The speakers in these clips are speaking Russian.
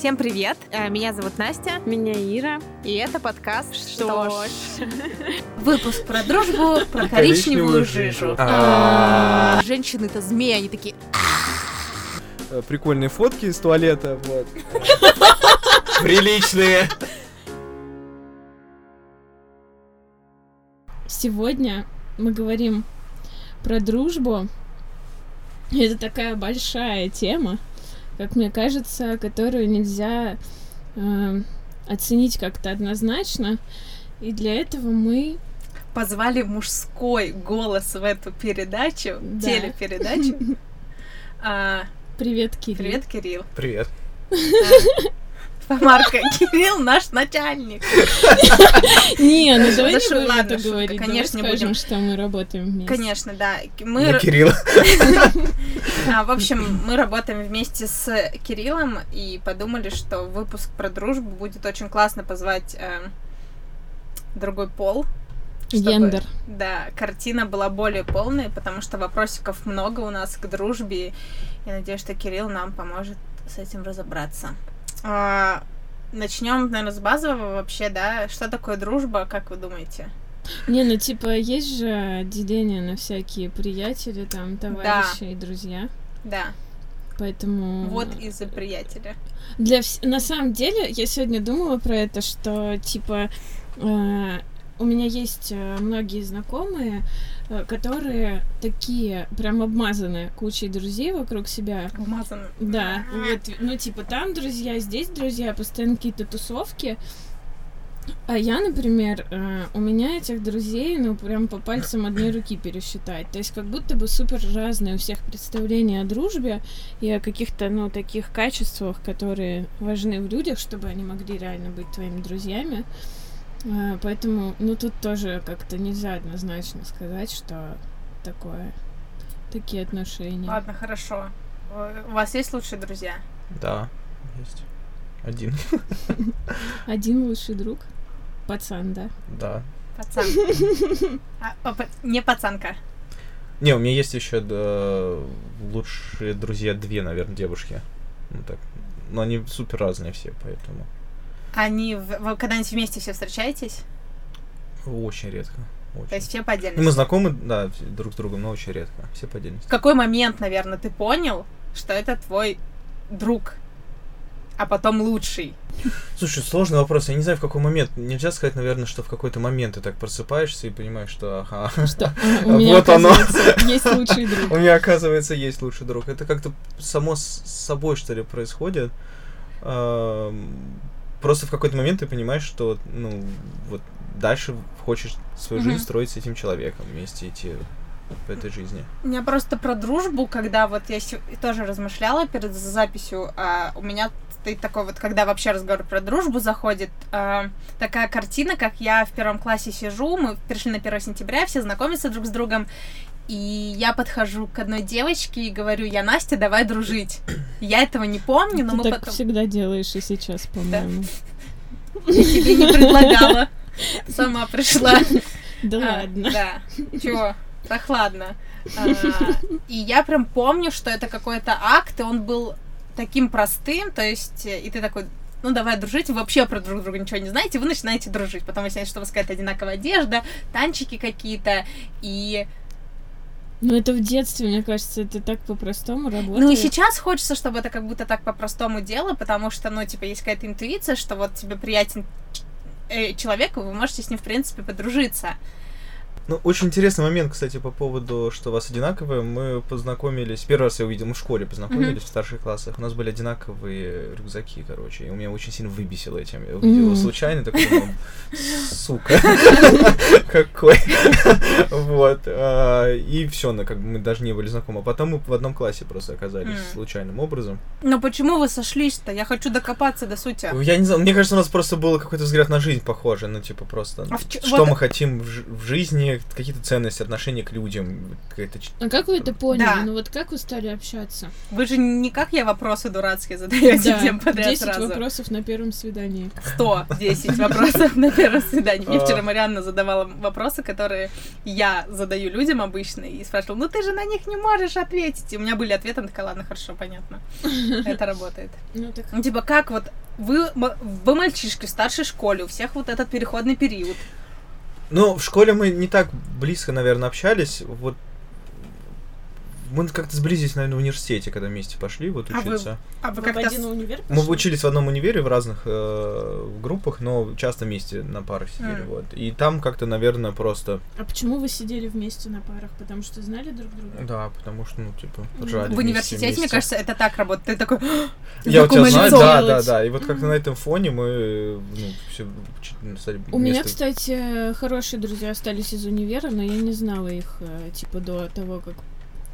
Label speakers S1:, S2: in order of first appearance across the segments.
S1: Всем привет! Э, Меня зовут Настя,
S2: Меня Ира.
S1: и это подкаст
S2: Что ж.
S1: Выпуск про дружбу, про коричневую жижу.
S3: А,
S1: Женщины-то змеи, они такие...
S3: э, Прикольные фотки из туалета, вот.
S4: Приличные.
S2: Сегодня мы говорим про дружбу. Это такая большая тема, как мне кажется, которую нельзя э, оценить как-то однозначно. И для этого мы
S1: Позвали мужской голос в эту передачу,
S2: Да.
S1: телепередачу. А,
S2: Привет, Кирилл.
S1: Привет, Кирилл.
S4: Привет.
S1: Марка, Кирилл наш начальник.
S2: Не, ну давай
S1: Да
S2: не будем это говорить.
S1: конечно, будем.
S2: что мы работаем вместе.
S1: Конечно, да. Мы,
S4: Кирилл.
S1: а, в общем, мы работаем вместе с Кириллом и подумали, что выпуск про дружбу будет очень классно позвать э, другой пол. чтобы-
S2: Гендер.
S1: Да, картина была более полной, потому что вопросиков много у нас к дружбе. Я надеюсь, что Кирилл нам поможет с этим разобраться. Начнем, наверное, с базового вообще, да. Что такое дружба, как вы думаете?
S2: Не, ну типа есть же деление на всякие приятели, там, товарищи и друзья.
S1: Да,
S2: Поэтому...
S1: вот из-за приятеля.
S2: Для вс- На самом деле, я сегодня думала про это, что, типа, э, у меня есть э, многие знакомые, которые такие прям обмазаны кучей друзей вокруг себя.
S1: Умазанный.
S2: Да, вот, ну, типа, там друзья, здесь друзья, постоянно какие-то тусовки. А я, например, э, у меня этих друзей, ну, прям по пальцам одной руки пересчитать. То есть как будто бы супер разные у всех представления о дружбе и о каких-то, ну, таких качествах, которые важны в людях, чтобы они могли реально быть твоими друзьями. Э, Поэтому, ну, тут тоже как-то нельзя однозначно сказать, что такое, такие отношения.
S1: Ладно, хорошо. Э, У вас есть лучшие друзья?
S4: Да, есть. Один.
S2: Один лучший друг. Пацан, да.
S4: Да.
S1: Пацан. А, о, па- не пацанка.
S4: Не, у меня есть еще лучшие друзья две, наверное, девушки. Ну так. Но они супер разные все, поэтому.
S1: Они... в- Вы когда-нибудь вместе все встречаетесь?
S4: Очень редко. Очень.
S1: То есть все по
S4: Ну,
S1: отдельности?
S4: мы знакомы, да, друг с другом, но очень редко. Все по отдельности.
S1: В какой момент, наверное, ты понял, что это твой друг, а потом лучший?
S4: Слушай, сложный вопрос. Я не знаю, в какой момент. Нельзя сказать, наверное, что в какой-то момент ты так просыпаешься и понимаешь, что ага,
S2: Что а, у меня,
S4: Вот оно.
S2: есть лучший друг.
S4: У меня, оказывается, есть лучший друг. Это как-то само с собой, что ли, происходит. Просто в какой-то момент ты понимаешь, что, ну, вот дальше хочешь свою жизнь строить с этим человеком, вместе идти по этой жизни.
S1: У меня просто про дружбу, когда вот я тоже размышляла перед записью, а, у меня стоит такой вот, когда вообще разговор про дружбу заходит, а, такая картина, как я в первом классе сижу, мы пришли на 1 сентября, все знакомятся друг с другом, и я подхожу к одной девочке и говорю, я Настя, давай дружить. Я этого не помню, но
S2: Ты
S1: мы
S2: так
S1: потом...
S2: всегда делаешь и сейчас, по-моему.
S1: Я тебе не предлагала. Сама пришла.
S2: Да
S1: А,
S2: ладно.
S1: Да. Чего? Прохладно. А, И я прям помню, что это какой-то акт, и он был таким простым, то есть, и ты такой, ну давай дружить, вы вообще про друг друга ничего не знаете, вы начинаете дружить, потом выясняется, что у вас какая-то одинаковая одежда, танчики какие-то, и...
S2: Ну это в детстве, мне кажется, это так по-простому работает.
S1: Ну и сейчас хочется, чтобы это как будто так по-простому дело, потому что, ну, типа, есть какая-то интуиция, что вот тебе приятен э, человек, и вы можете с ним, в принципе, подружиться.
S4: Ну, очень интересный момент, кстати, по поводу, что у вас одинаковые. Мы познакомились, первый раз я увидел, мы в школе познакомились
S1: Мгм.
S4: в старших классах. У нас были одинаковые рюкзаки, короче. И у меня очень сильно выбесило этим. Я увидел его
S2: Мгм.
S4: случайно, такой, думал, сука, какой. Вот. а, И все, ну, как бы мы даже не были знакомы. А потом мы в одном классе просто оказались случайным образом.
S1: Но почему вы сошлись-то? Я хочу докопаться до сути.
S4: Я не знаю, мне кажется, у нас просто был какой-то взгляд на жизнь похожий. Ну, типа, просто,
S1: А
S4: что мы хотим в жизни, как- какие-то ценности, отношения к людям,
S2: А как вы это поняли?
S1: Да.
S2: Ну вот как вы стали общаться?
S1: Вы же не как я вопросы дурацкие задаете всем подряд
S2: 10
S1: сразу.
S2: вопросов на первом свидании.
S1: 110 вопросов на первом свидании. Мне
S4: А.
S1: вчера Марианна задавала вопросы, которые я задаю людям обычно, и спрашивала, ну ты же на них не можешь ответить. И у меня были ответы, она такая, ладно, хорошо, понятно. Это работает.
S2: Ну так
S1: Ну, типа, как вот вы, вы мальчишки в старшей школе, у всех вот этот переходный период.
S4: Ну, в школе мы не так близко, наверное, общались. Вот мы как-то сблизились, наверное, в университете, когда вместе пошли вот
S1: А вы
S4: учиться.
S1: А вы
S2: вы в
S1: как-то...
S2: один
S1: с-
S2: универ
S4: Мы
S2: пошли?
S4: учились в одном универе в разных э, группах, но часто вместе на парах сидели.
S1: М.
S4: Вот. И там как-то, наверное, просто.
S2: А почему вы сидели вместе на парах? Потому что знали друг друга?
S4: Да, потому что, ну, типа,
S2: В
S4: ржали.
S1: В
S4: вместе,
S1: университете, мне
S4: вместе.
S1: кажется, это так работает. Ты такой,
S4: Я вот тебя знаю, да, да, да. И вот как-то на этом фоне мы, ну, все
S2: У меня, кстати, хорошие друзья остались из универа, но я не знала их, э, типа, до того, как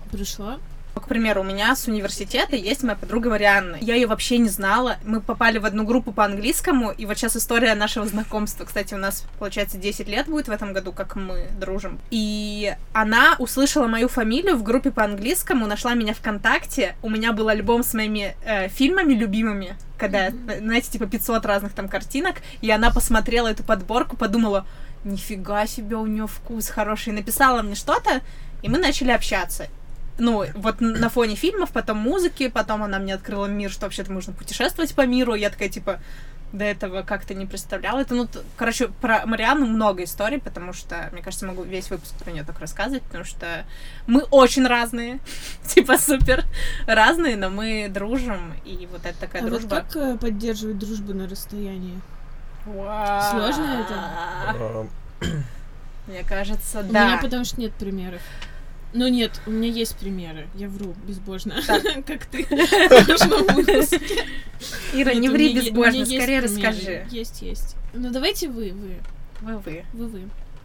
S2: пришла.
S1: К примеру, у меня с университета есть моя подруга Марианна. Я ее вообще не знала. Мы попали в одну группу по английскому, и вот сейчас история нашего знакомства. Кстати, у нас, получается, 10 лет будет в этом году, как мы дружим. И она услышала мою фамилию в группе по английскому, нашла меня ВКонтакте. У меня был альбом с моими э, фильмами любимыми, когда, знаете, типа 500 разных там картинок, и она посмотрела эту подборку, подумала, нифига себе, у нее вкус хороший, написала мне что-то, и мы начали общаться ну, вот на фоне фильмов, потом музыки, потом она мне открыла мир, что вообще-то можно путешествовать по миру. Я такая, типа, до этого как-то не представляла. Это, ну, т- короче, про Марианну много историй, потому что, мне кажется, могу весь выпуск про нее так рассказывать, потому что мы очень разные, типа, супер разные, но мы дружим, и вот это такая
S2: а вот
S1: дружба.
S2: как э, поддерживать дружбу на расстоянии?
S1: Вау.
S2: Сложно это?
S4: Э,
S1: Мне кажется,
S2: У меня
S1: да.
S2: потому что нет примеров. Ну нет, у меня есть примеры. Я вру безбожно. Как ты.
S1: Ира, не ври безбожно, скорее расскажи.
S2: Есть, есть. Ну давайте вы, вы,
S1: Вы, вы.
S2: вы, вы.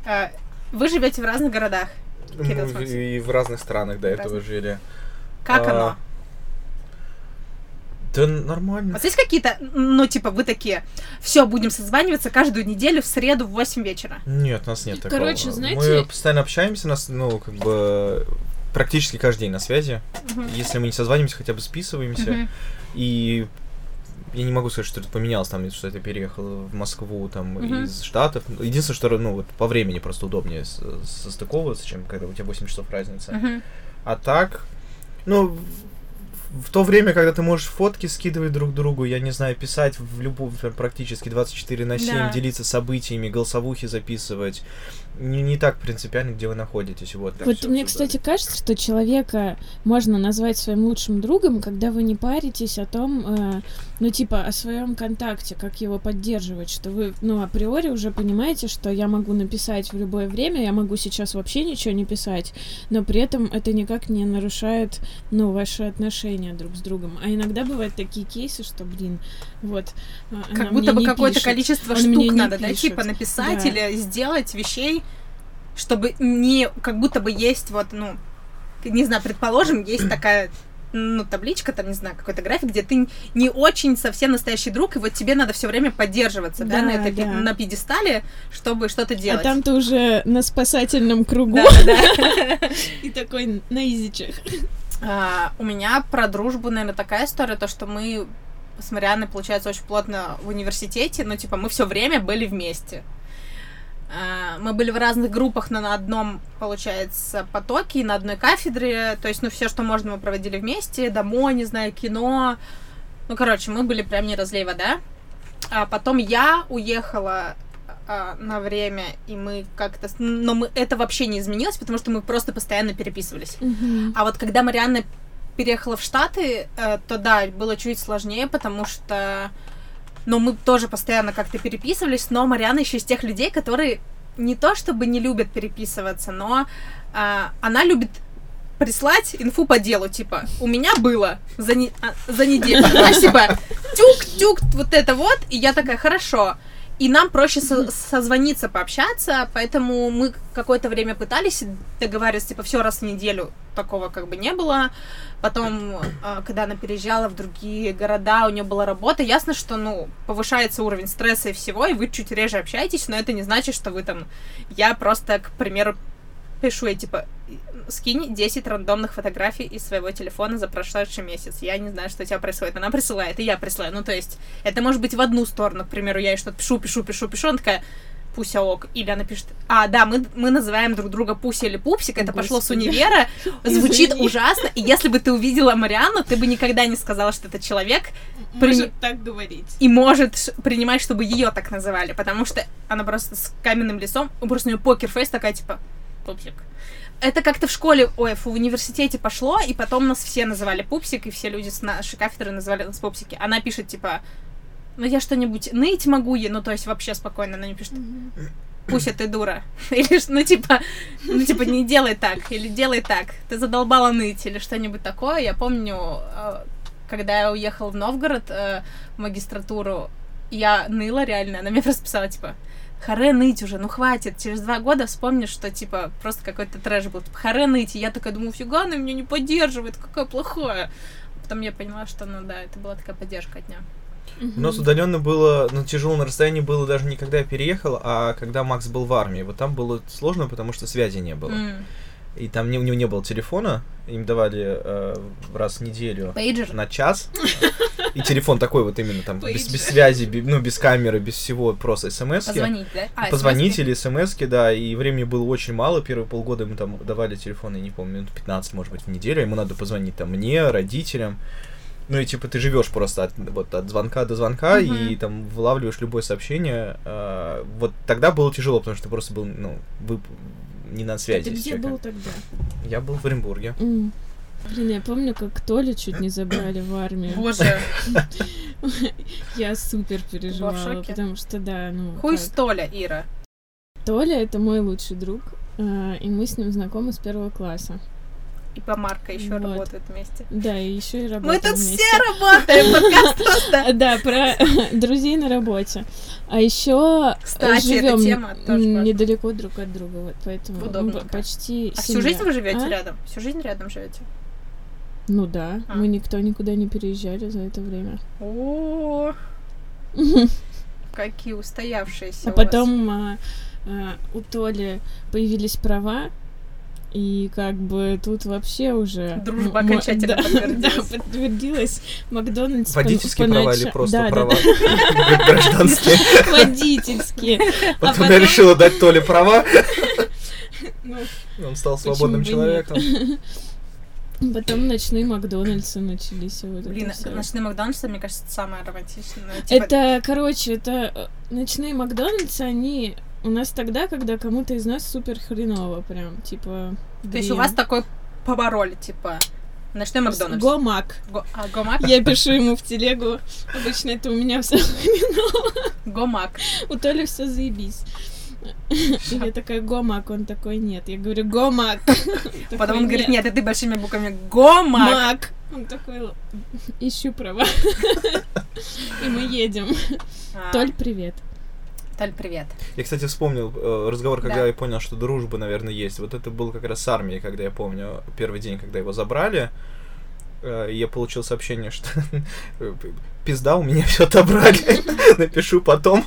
S1: А, Вы живете в разных городах. Максим.
S4: и в разных странах до этого жили.
S1: Как
S4: А,
S1: оно?
S4: Да нормально.
S1: вас есть какие-то, ну, типа, вы такие, все, будем созваниваться каждую неделю в среду в 8 вечера?
S4: Нет, у нас нет такого.
S2: Короче, знаете-
S4: Мы постоянно общаемся, нас, ну, как бы практически каждый день на связи.
S1: Мгм.
S4: Если мы не созваниваемся, хотя бы списываемся.
S1: Мгм.
S4: И я не могу сказать, что это поменялось, там, что я переехал в Москву, там,
S1: Мгм.
S4: из Штатов. Единственное, что, ну, вот по времени просто удобнее состыковываться, чем когда у тебя 8 часов разница.
S1: Мгм.
S4: А так, ну, в- то время, когда ты можешь фотки скидывать друг другу, я не знаю, писать в прям практически 24 на 7,
S1: Да.
S4: делиться событиями, голосовухи записывать, не, не так принципиально, где вы находитесь. Вот, так
S2: Вот
S4: всё
S2: мне, кстати, кажется, что человека можно назвать своим лучшим другом, когда вы не паритесь о том, э, ну, типа, о своем контакте, как его поддерживать, что вы, ну, априори уже понимаете, что я могу написать в любое время, я могу сейчас вообще ничего не писать, но при этом это никак не нарушает, ну, ваши отношения друг с другом. А иногда бывают такие кейсы, что, блин, вот, а, она
S1: Как
S2: мне
S1: будто бы какое-то количество
S2: Он
S1: штук надо, да, типа написать
S2: Да.
S1: или сделать вещей, чтобы не, как будто бы есть вот, ну, не знаю, предположим, есть такая ну, табличка, там, не знаю, какой-то график, где ты не очень совсем настоящий друг, и вот тебе надо все время поддерживаться, да,
S2: Да,
S1: на, этой
S2: да.
S1: на пьедестале, чтобы что-то
S2: А
S1: делать.
S2: там ты уже на спасательном кругу и такой на изичах.
S1: А, у меня про дружбу, наверное, такая история, то, что мы с Марианной, получается, очень плотно в университете, но, типа, мы все время были вместе. А, мы были в разных группах, но на одном, получается, потоке, на одной кафедре, то есть, ну, все, что можно, мы проводили вместе, домой, не знаю, кино. Ну, короче, мы были прям не разлей вода. А потом я уехала а, на время, и мы как-то... Но мы, это вообще не изменилось, потому что мы просто постоянно переписывались. А вот когда Марианна переехала в Штаты, э, то да, было чуть сложнее, потому что, ну, мы тоже постоянно как-то переписывались, но Марианна еще из тех людей, которые не то чтобы не любят переписываться, но а, она любит прислать инфу по делу, типа, у меня было за, не- а, за неделю, типа, тюк-тюк, вот это вот, и я такая, хорошо, и нам проще со- созвониться, пообщаться, поэтому мы какое-то время пытались договариваться, типа, все раз в неделю такого как бы не было. Потом, а, когда она переезжала в другие города, у нее была работа, ясно, что, ну, повышается уровень стресса и всего, и вы чуть реже общаетесь, но это не значит, что вы там... Я просто, к примеру, пишу я, типа, скинь 10 рандомных фотографий из своего телефона за прошедший месяц. Я не знаю, что у тебя происходит. Она присылает, и я присылаю. Ну, то есть, это может быть в одну сторону, к примеру, я ей что-то пишу, пишу, пишу, пишу, она такая, Пуся ок. Или она пишет, а, да, мы, мы называем друг друга Пуся или Пупсик, это пошло с
S2: Господи.
S1: универа, звучит
S2: Извини.
S1: ужасно, и если бы ты увидела Марианну, ты бы никогда не сказала, что это человек, При-
S2: Может так говорить.
S1: и может принимать, чтобы ее так называли, потому что она просто с каменным лицом, просто у нее poker face такая, типа, пупсик. Это как-то в школе, ой, в университете пошло, и потом нас все называли пупсик, и все люди с нашей кафедры называли нас пупсики. Она пишет, типа, ну я что-нибудь ныть могу ей, ну то есть вообще спокойно, она не пишет, Пуся, ты дура. Или, ну, типа, ну, типа, не делай так, или делай так. Ты задолбала ныть, или что-нибудь такое. Я помню, э, когда я уехала в Новгород э, в магистратуру, я ныла реально. Она мне просто писала, типа, харе ныть уже, ну хватит. Через два года вспомнишь, что, типа, просто какой-то трэш был. Типа, харе ныть. И я такая думаю, фига, она меня не поддерживает, какая плохая. Потом я поняла, что, ну да, это была такая поддержка от нее.
S4: У нас удаленно было, ну, тяжело на расстоянии было даже не когда я переехал, а когда Макс был в армии. Вот там было сложно, потому что связи не было. И там не, у него не было телефона, им давали э, раз в неделю
S1: Пейджер?
S4: на час. И телефон такой вот именно там, без, без связи, бе- ну, без камеры, без всего, просто смс
S1: Позвонить, да? А,
S4: Позвонить
S1: смс-ки?
S4: или смс да, и времени было очень мало. Первые полгода ему там давали телефон, я не помню, минут 15, может быть, в неделю. Ему надо позвонить там мне, родителям. Ну и типа ты живешь просто от, вот, от звонка до звонка
S1: Мгм.
S4: и там вылавливаешь любое сообщение. А, вот тогда было тяжело, потому что ты просто был, ну, вы не на
S2: А
S4: связи
S2: ты
S4: с
S2: где был тогда?
S4: Я был в Оренбурге.
S2: М. Блин, я помню, как Толя чуть не забрали в армию.
S1: Боже,
S2: Я супер переживала, потому что, да, ну...
S1: хуй
S2: как.
S1: столя, Ира.
S2: Толя — это мой лучший друг, э, и мы с ним знакомы с первого класса.
S1: И Помарка еще
S2: Вот.
S1: работают вместе.
S2: Да, и еще и
S1: Мы
S2: работаем
S1: тут
S2: вместе.
S1: все работаем, подкаст просто.
S2: Да, про друзей на работе. А еще
S1: эта
S2: живем недалеко друг от друга, вот поэтому мы почти.
S1: А всю жизнь вы живете
S2: А?
S1: рядом? Всю жизнь рядом живете?
S2: Ну да,
S1: А.
S2: мы никто никуда не переезжали за это время.
S1: О, какие устоявшиеся.
S2: А потом а, у Толи появились права, и как бы тут вообще уже...
S1: Дружба
S2: м-
S1: окончательно
S2: да,
S1: подтвердилась.
S2: Да, подтвердилась. Макдональдс... пон-
S4: Водительские права или просто
S2: Да,
S4: права гражданские.
S2: да, Водительские. А
S4: Потом я решила дать Толе права.
S2: Ну,
S4: Он стал свободным человеком.
S2: Потом ночные Макдональдсы начались. вот это
S1: Блин, ночные Макдональдсы, мне кажется, самое романтичное. Типа,
S2: Это, короче, это э, ночные Макдональдсы, они у нас тогда, когда кому-то из нас супер хреново, прям, типа...
S1: То есть у
S2: блин.
S1: вас такой побороли, типа, ночной Макдональдс.
S2: Гомак.
S1: Го- а, Гомак?
S2: Я пишу ему в телегу. Обычно это у меня все хреново.
S1: Гомак.
S2: У Толи все заебись. И я такая, гомак, он такой, нет. Я говорю, гомак.
S1: Потом он говорит, нет, это ты большими буквами. Гомак.
S2: Мак. Он такой, ищу права. И мы едем.
S1: А,
S2: Толь, привет.
S1: Толь, привет.
S4: Я, кстати, вспомнил э, разговор, когда
S1: Да.
S4: я понял, что дружба, наверное, есть. Вот это был как раз с армией, когда я помню первый день, когда его забрали. Э, я получил сообщение, что пизда, у меня все отобрали. Напишу потом.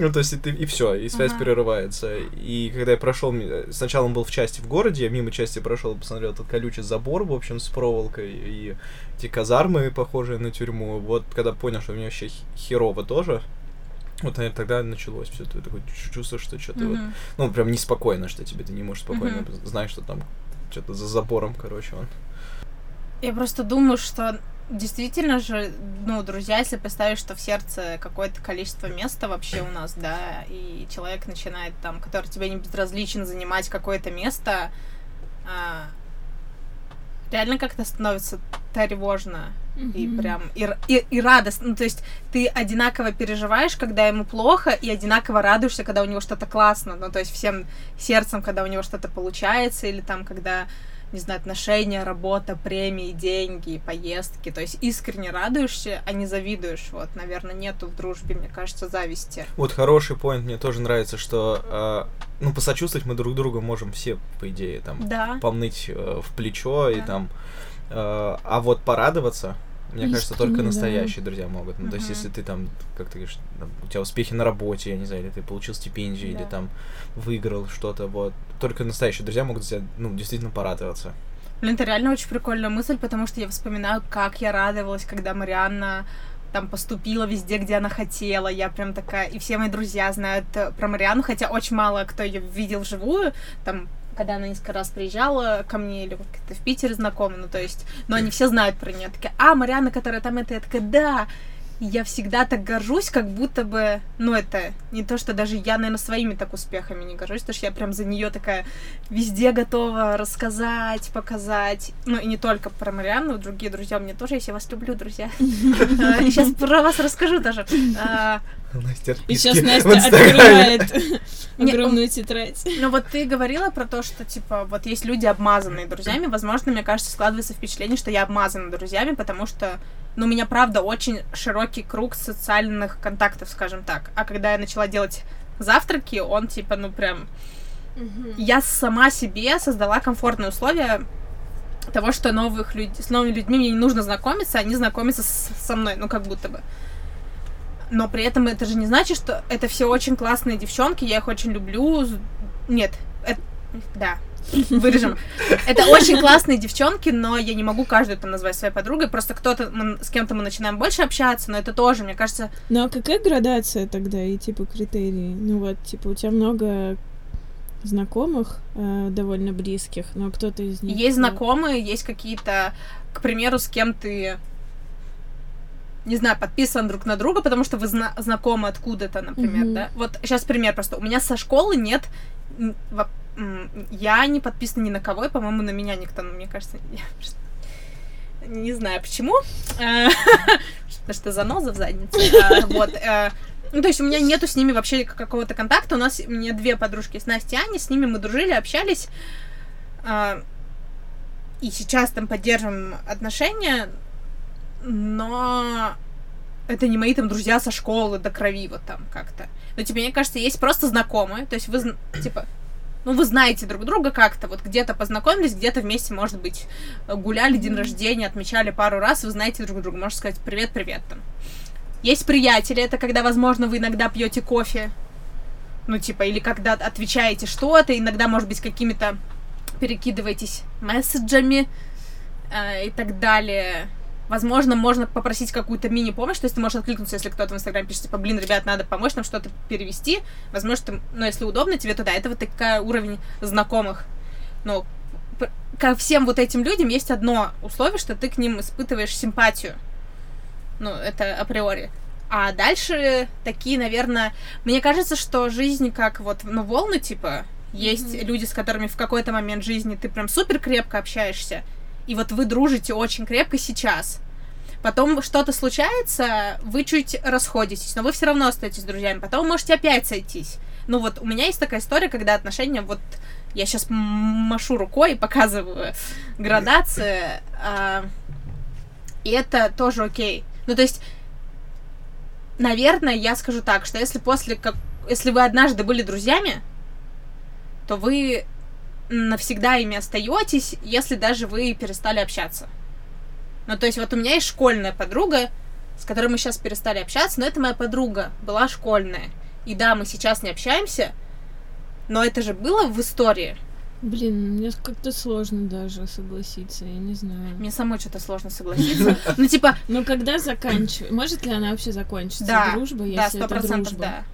S4: ну, то есть, это и все, и связь
S1: Ага.
S4: прерывается. И когда я прошел, сначала он был в части в городе, я мимо части прошел, посмотрел этот колючий забор, в общем, с проволокой, и эти казармы, похожие на тюрьму. Вот когда понял, что у меня вообще херово тоже, вот, наверное, тогда началось все. Ты такой чу- чувствуешь, что что-то вот
S1: Мгм.
S4: ну, прям неспокойно, что тебе ты не можешь спокойно,
S1: Мгм.
S4: знаешь, что там что-то за забором, короче, он.
S1: Я просто думаю, что действительно же, ну, друзья, если представить, что в сердце какое-то количество места вообще у нас, да, и человек начинает там, который тебе не безразличен, занимать какое-то место, а, реально как-то становится тревожно и
S2: Мгм.
S1: прям и, и, и радостно. Ну, то есть ты одинаково переживаешь, когда ему плохо, и одинаково радуешься, когда у него что-то классно. Ну, то есть всем сердцем, когда у него что-то получается, или там, когда, не знаю, отношения, работа, премии, деньги, поездки. То есть искренне радуешься, а не завидуешь. Вот, наверное, нету в дружбе, мне кажется, зависти.
S4: Вот хороший поинт, мне тоже нравится, что, э, ну, посочувствовать мы друг другу можем все, по идее, там,
S1: Да.
S4: помныть э, в плечо и
S1: Да.
S4: там, э, а вот порадоваться, мне кажется, только
S2: Искренне, да.
S4: настоящие друзья могут. Ну, то есть, если ты там, как ты говоришь, там, у тебя успехи на работе, я не знаю, или ты получил стипендию, или
S1: Да.
S4: там выиграл что-то, вот. Только настоящие друзья могут тебя, ну, действительно порадоваться.
S1: Блин, это реально очень прикольная мысль, потому что я вспоминаю, как я радовалась, когда Марианна там поступила везде, где она хотела. Я прям такая... И все мои друзья знают э, про Марианну, хотя очень мало кто ее видел вживую. Там когда она несколько раз приезжала ко мне или как-то в Питере знакомы, ну то есть, но они все знают про нее, такие, а, Марианна, которая там это, я такая, да, я всегда так горжусь, как будто бы, ну, это не то, что даже я, наверное, своими так успехами не горжусь, потому что я прям за нее такая везде готова рассказать, показать. Ну, и не только про Марианну, другие друзья у меня тоже есть, я вас люблю, друзья. Сейчас про вас расскажу даже. А,
S4: Настя,
S2: И сейчас Настя открывает огромную тетрадь.
S1: Ну вот ты говорила про то, что, типа, вот есть люди, обмазанные друзьями. Возможно, мне кажется, складывается впечатление, что я обмазана друзьями, потому что, ну, у меня, правда, очень широкий круг социальных контактов, скажем так. А когда я начала делать завтраки, он, типа, ну, прям... Я сама себе создала комфортные условия того, что новых люд... с новыми людьми мне не нужно знакомиться, они знакомятся с- со мной, ну, как будто бы. Но при этом это же не значит, что это все очень классные девчонки, я их очень люблю. Нет, это... да, вырежем. Это очень классные девчонки, но я не могу каждую там назвать своей подругой. Просто кто-то, с кем-то мы начинаем больше общаться, но это тоже, мне кажется,
S2: Ну а какая градация тогда и типа критерии? Ну вот, типа, у тебя много знакомых, э, довольно близких, но кто-то из них...
S1: Есть знакомые, есть какие-то, к примеру, с кем ты, не знаю, подписан друг на друга, потому что вы зна- знакомы откуда-то, например,
S2: Мгм.
S1: да? Вот сейчас пример просто. У меня со школы нет... Я не подписана ни на кого, и, по-моему, на меня никто, ну, мне кажется, я не знаю почему. Э, Потому что заноза в заднице. А, Вот. э, Ну, то есть у меня нету с ними вообще какого-то контакта. У нас, у меня две подружки с Настей и с ними мы дружили, общались. А, И сейчас там поддерживаем отношения, но это не мои там друзья со школы до крови вот там как-то. Но тебе, мне кажется, есть просто знакомые, то есть вы, типа, ну, вы знаете друг друга как-то, вот где-то познакомились, где-то вместе, может быть, гуляли день рождения, отмечали пару раз, вы знаете друг друга, можно сказать привет-привет там. Есть приятели, это когда, возможно, вы иногда пьете кофе, ну, типа, или когда отвечаете что-то, иногда, может быть, какими-то перекидываетесь месседжами э, и так далее. Возможно, можно попросить какую-то мини-помощь, то есть ты можешь откликнуться, если кто-то в Инстаграме пишет, типа, блин, ребят, надо помочь нам что-то перевести. Возможно, ты, ну, если удобно тебе туда, это вот такой уровень знакомых. Но ко всем вот этим людям есть одно условие, что ты к ним испытываешь симпатию. Ну, это априори. А дальше такие, наверное... Мне кажется, что жизнь как вот, ну, волны, типа, есть
S2: Мгм.
S1: люди, с которыми в какой-то момент жизни ты прям супер крепко общаешься, и вот вы дружите очень крепко сейчас. Потом что-то случается, вы чуть расходитесь, но вы все равно остаетесь друзьями. Потом вы можете опять сойтись. Ну вот у меня есть такая история, когда отношения вот я сейчас машу рукой и показываю градация, а, и это тоже окей. Ну то есть, наверное, я скажу так, что если после как, если вы однажды были друзьями, то вы навсегда ими остаетесь, если даже вы перестали общаться. Ну, то есть, вот у меня есть школьная подруга, с которой мы сейчас перестали общаться, но это моя подруга, была школьная. И да, мы сейчас не общаемся, но это же было в истории.
S2: Блин, мне как-то сложно даже согласиться, я не знаю.
S1: Мне самой что-то сложно согласиться. Ну, типа,
S2: Ну когда заканчивать? Может ли она вообще закончиться?
S1: Да,
S2: Дружба,
S1: да,
S2: если
S1: сто
S2: это
S1: процентов
S2: дружба?
S1: да.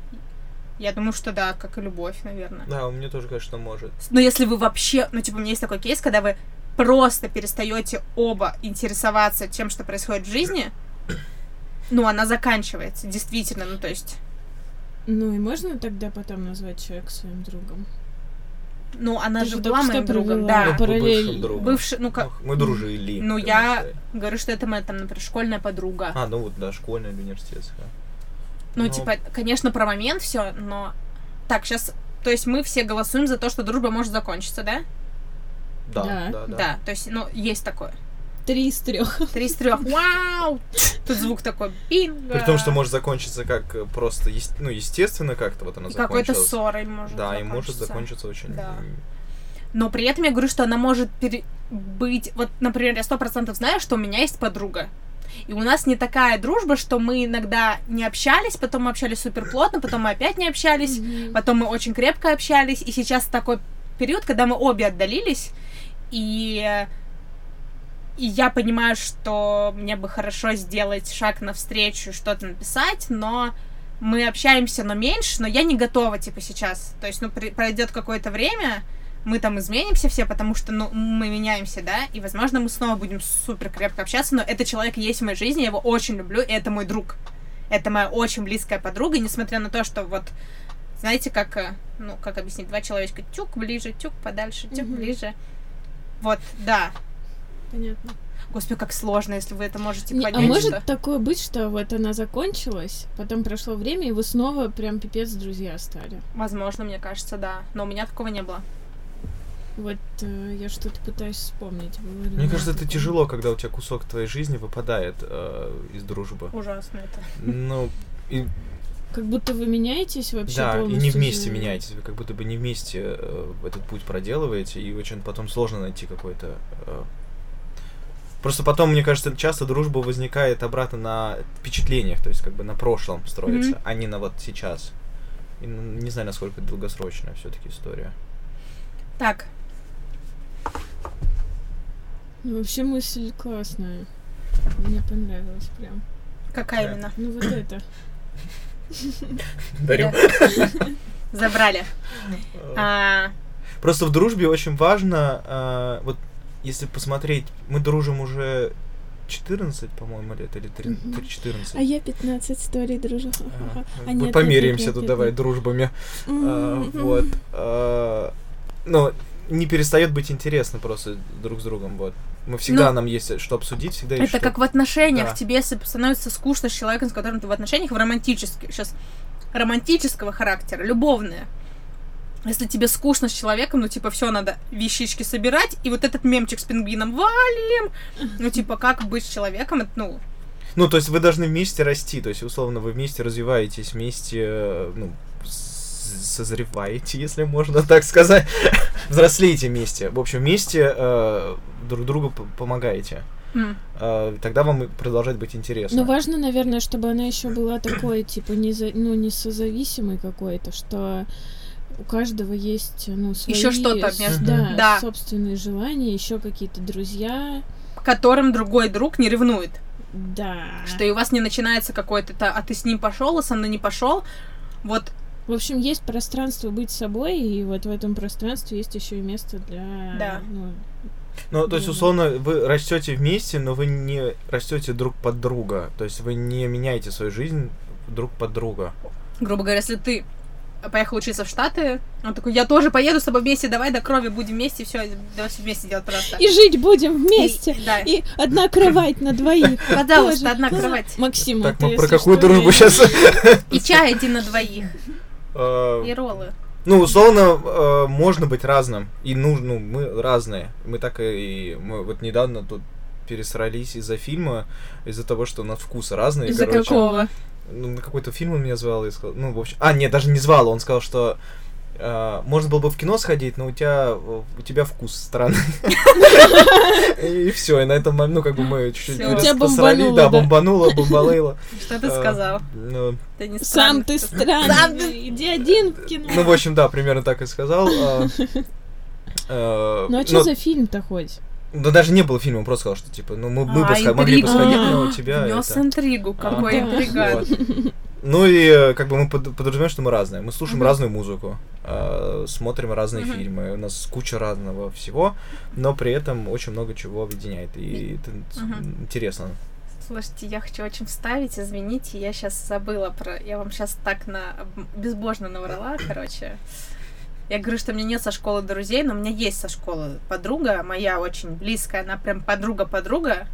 S1: Я думаю, что да, как и любовь, наверное.
S4: Да, у меня тоже, конечно, может.
S1: Но если вы вообще, ну, типа, у меня есть такой кейс, когда вы просто перестаете оба интересоваться тем, что происходит в жизни, ну, она заканчивается, действительно, ну, то есть,
S2: Ну и можно тогда потом назвать человека своим другом?
S1: ну, она
S2: Ты
S1: же была моим другом, да.
S4: Ну,
S2: параллель.
S4: бывшим другом.
S1: Бывший, ну, как,
S4: Мы дружили.
S1: ну, я- говорю, что это моя, там, например, школьная подруга.
S4: А, ну вот, да, школьная или университетская.
S1: Ну,
S4: ну-
S1: типа, конечно, про момент все, но... Так, сейчас, то есть мы все голосуем за то, что дружба может закончиться, да?
S4: Да,
S2: Да.
S4: да, да.
S1: Да, то есть, ну, есть такое.
S2: Три из трех.
S1: Три из трех. Вау! Тут звук такой бинго.
S4: При том, что может закончиться как просто, ну, естественно, как-то вот она
S1: И Какой-то
S4: закончилась.
S1: ссорой может
S4: Да, и может
S1: закончиться.
S4: очень...
S1: Да. Но при этом я говорю, что она может пере- быть... Вот, например, я сто процентов знаю, что у меня есть подруга, И у нас не такая дружба, что мы иногда не общались, потом мы общались супер плотно, потом мы опять не общались,
S2: Мгм.
S1: потом мы очень крепко общались, и сейчас такой период, когда мы обе отдалились, и, и я понимаю, что мне бы хорошо сделать шаг навстречу, что-то написать, но мы общаемся, но меньше, но я не готова, типа, сейчас. То есть, ну, при- пройдет какое-то время, мы там изменимся все, потому что, ну, мы меняемся, да, и, возможно, мы снова будем супер крепко общаться, но этот человек есть в моей жизни, я его очень люблю, и это мой друг. Это моя очень близкая подруга, несмотря на то, что вот, знаете, как, э, ну, как объяснить, два человечка, тюк ближе, тюк подальше, тюк
S2: Мгм.
S1: ближе. Вот, да.
S2: Понятно.
S1: Господи, как сложно, если вы это можете
S2: Не, а
S1: понять.
S2: может
S1: что-
S2: такое быть, что вот она закончилась, потом прошло время, и вы снова прям пипец друзья стали?
S1: Возможно, мне кажется, да. Но у меня такого не было.
S2: Вот э, я что-то пытаюсь вспомнить. Было
S4: Мне кажется, это
S2: такое?
S4: тяжело, когда у тебя кусок твоей жизни выпадает э, из дружбы.
S1: Ужасно это.
S4: Ну, и
S2: Как будто вы меняетесь вообще
S4: да, и не вместе
S2: же.
S4: меняетесь, вы как будто бы не вместе э, этот путь проделываете, и очень потом сложно найти какой-то... э, Просто потом, мне кажется, часто дружба возникает обратно на впечатлениях, то есть как бы на прошлом строится,
S1: Мгм.
S4: а не на вот сейчас. И, н- не знаю, насколько это долгосрочная все-таки история.
S1: Так,
S2: Ну, вообще мысль классная. Мне понравилось прям.
S1: какая
S4: Да.
S1: именно?
S2: Ну вот это.
S4: Дарю.
S1: Забрали. А,
S4: Просто в дружбе очень важно, э, вот если посмотреть, мы дружим уже 14, по-моему, лет или 3,
S2: Мгм.
S4: 14.
S2: А я 15 историй дружу.
S4: Ага.
S2: А,
S4: Мы
S2: нет,
S4: померяемся
S2: нет,
S4: тут
S2: нет,
S4: давай дружбами. А, Вот. А, Ну, не перестает быть интересно просто друг с другом. Вот. Мы всегда
S1: Ну,
S4: нам есть что обсудить, всегда есть
S1: это
S4: что-
S1: как в отношениях.
S4: Да.
S1: Тебе становится скучно с человеком, с которым ты в отношениях, в романтических, сейчас романтического характера, любовные. Если тебе скучно с человеком, ну, типа, все, надо вещички собирать, и вот этот мемчик с пингвином валим. Ну, типа, как быть с человеком, это, ну,
S4: Ну, то есть вы должны вместе расти, то есть, условно, вы вместе развиваетесь, вместе, э, ну, созреваете, если можно так сказать. Взрослеете вместе. В общем, вместе э, друг другу помогаете.
S1: м,
S4: Э, тогда вам и продолжает быть интересно.
S2: Ну, важно, наверное, чтобы она еще была такой, типа, не, за, ну, не созависимой какой-то, что у каждого есть, ну, свои...
S1: Ещё что-то между-
S2: Да,
S1: Да.
S2: собственные желания, еще какие-то друзья.
S1: которым другой друг не ревнует.
S2: Да.
S1: Что и у вас не начинается какой-то, «Та- а ты с ним пошел, а со мной не пошел. Вот,
S2: В общем, есть пространство быть собой, и вот в этом пространстве есть еще и место для...
S1: Да.
S2: ну,
S4: Ну, то есть,
S2: Мгм.
S4: условно, вы растете вместе, но вы не растете друг под друга. То есть вы не меняете свою жизнь друг под друга.
S1: грубо говоря, если ты поехал учиться в Штаты, он такой, я тоже поеду с тобой вместе, давай до крови будем вместе, все, давай все вместе делать просто.
S2: И жить будем вместе.
S1: И- да.
S2: И одна кровать на двоих.
S1: Пожалуйста, одна кровать.
S2: Максим,
S4: Так,
S2: а
S4: мы про какую дружбу сейчас?
S1: И чай один на двоих.
S4: Э,
S1: И роллы.
S4: Ну, условно, э, можно быть разным. И нужно, ну, мы разные. Мы так и... Мы вот недавно тут пересрались из-за фильма, из-за того, что у нас вкусы разные.
S1: Из-за
S4: короче.
S1: какого?
S4: Ну, на какой-то фильм он меня звал и сказал... Ну, в общем... А, нет, даже не звал. Он сказал, что можно было бы в кино сходить, но у тебя, у тебя вкус странный. И все, и на этом, ну, как бы мы чуть-чуть
S2: бомбануло,
S4: Да, бомбануло, бомбалейло.
S1: Что ты
S4: Э,
S1: сказал?
S4: ну,
S2: Сам
S1: странный.
S2: ты
S1: Сам
S2: странный.
S1: ты-
S2: Иди один в кино.
S4: Ну, в общем, да, примерно так и сказал. а,
S2: Ну а
S4: но-
S2: что за фильм-то хоть?
S4: Да даже не было фильма, он просто сказал, что типа, ну мы, мы
S1: А,
S4: бы сход- могли бы сходить,
S2: А.
S4: но у тебя это...
S1: интригу, какой
S2: А,
S1: интригант.
S4: Вот. Ну и э, как бы мы под- подразумеваем, что мы разные. Мы слушаем
S1: Мгм.
S4: разную музыку, э, смотрим разные
S1: Мгм.
S4: фильмы, у нас куча разного всего, но при этом очень много чего объединяет, и это
S1: Мгм.
S4: интересно.
S1: Слушайте, я хочу очень вставить, извините, я сейчас забыла про... Я вам сейчас так на... безбожно наврала, короче. Я говорю, что у меня нет со школы друзей, но у меня есть со школы подруга, моя очень близкая, она прям подруга-подруга.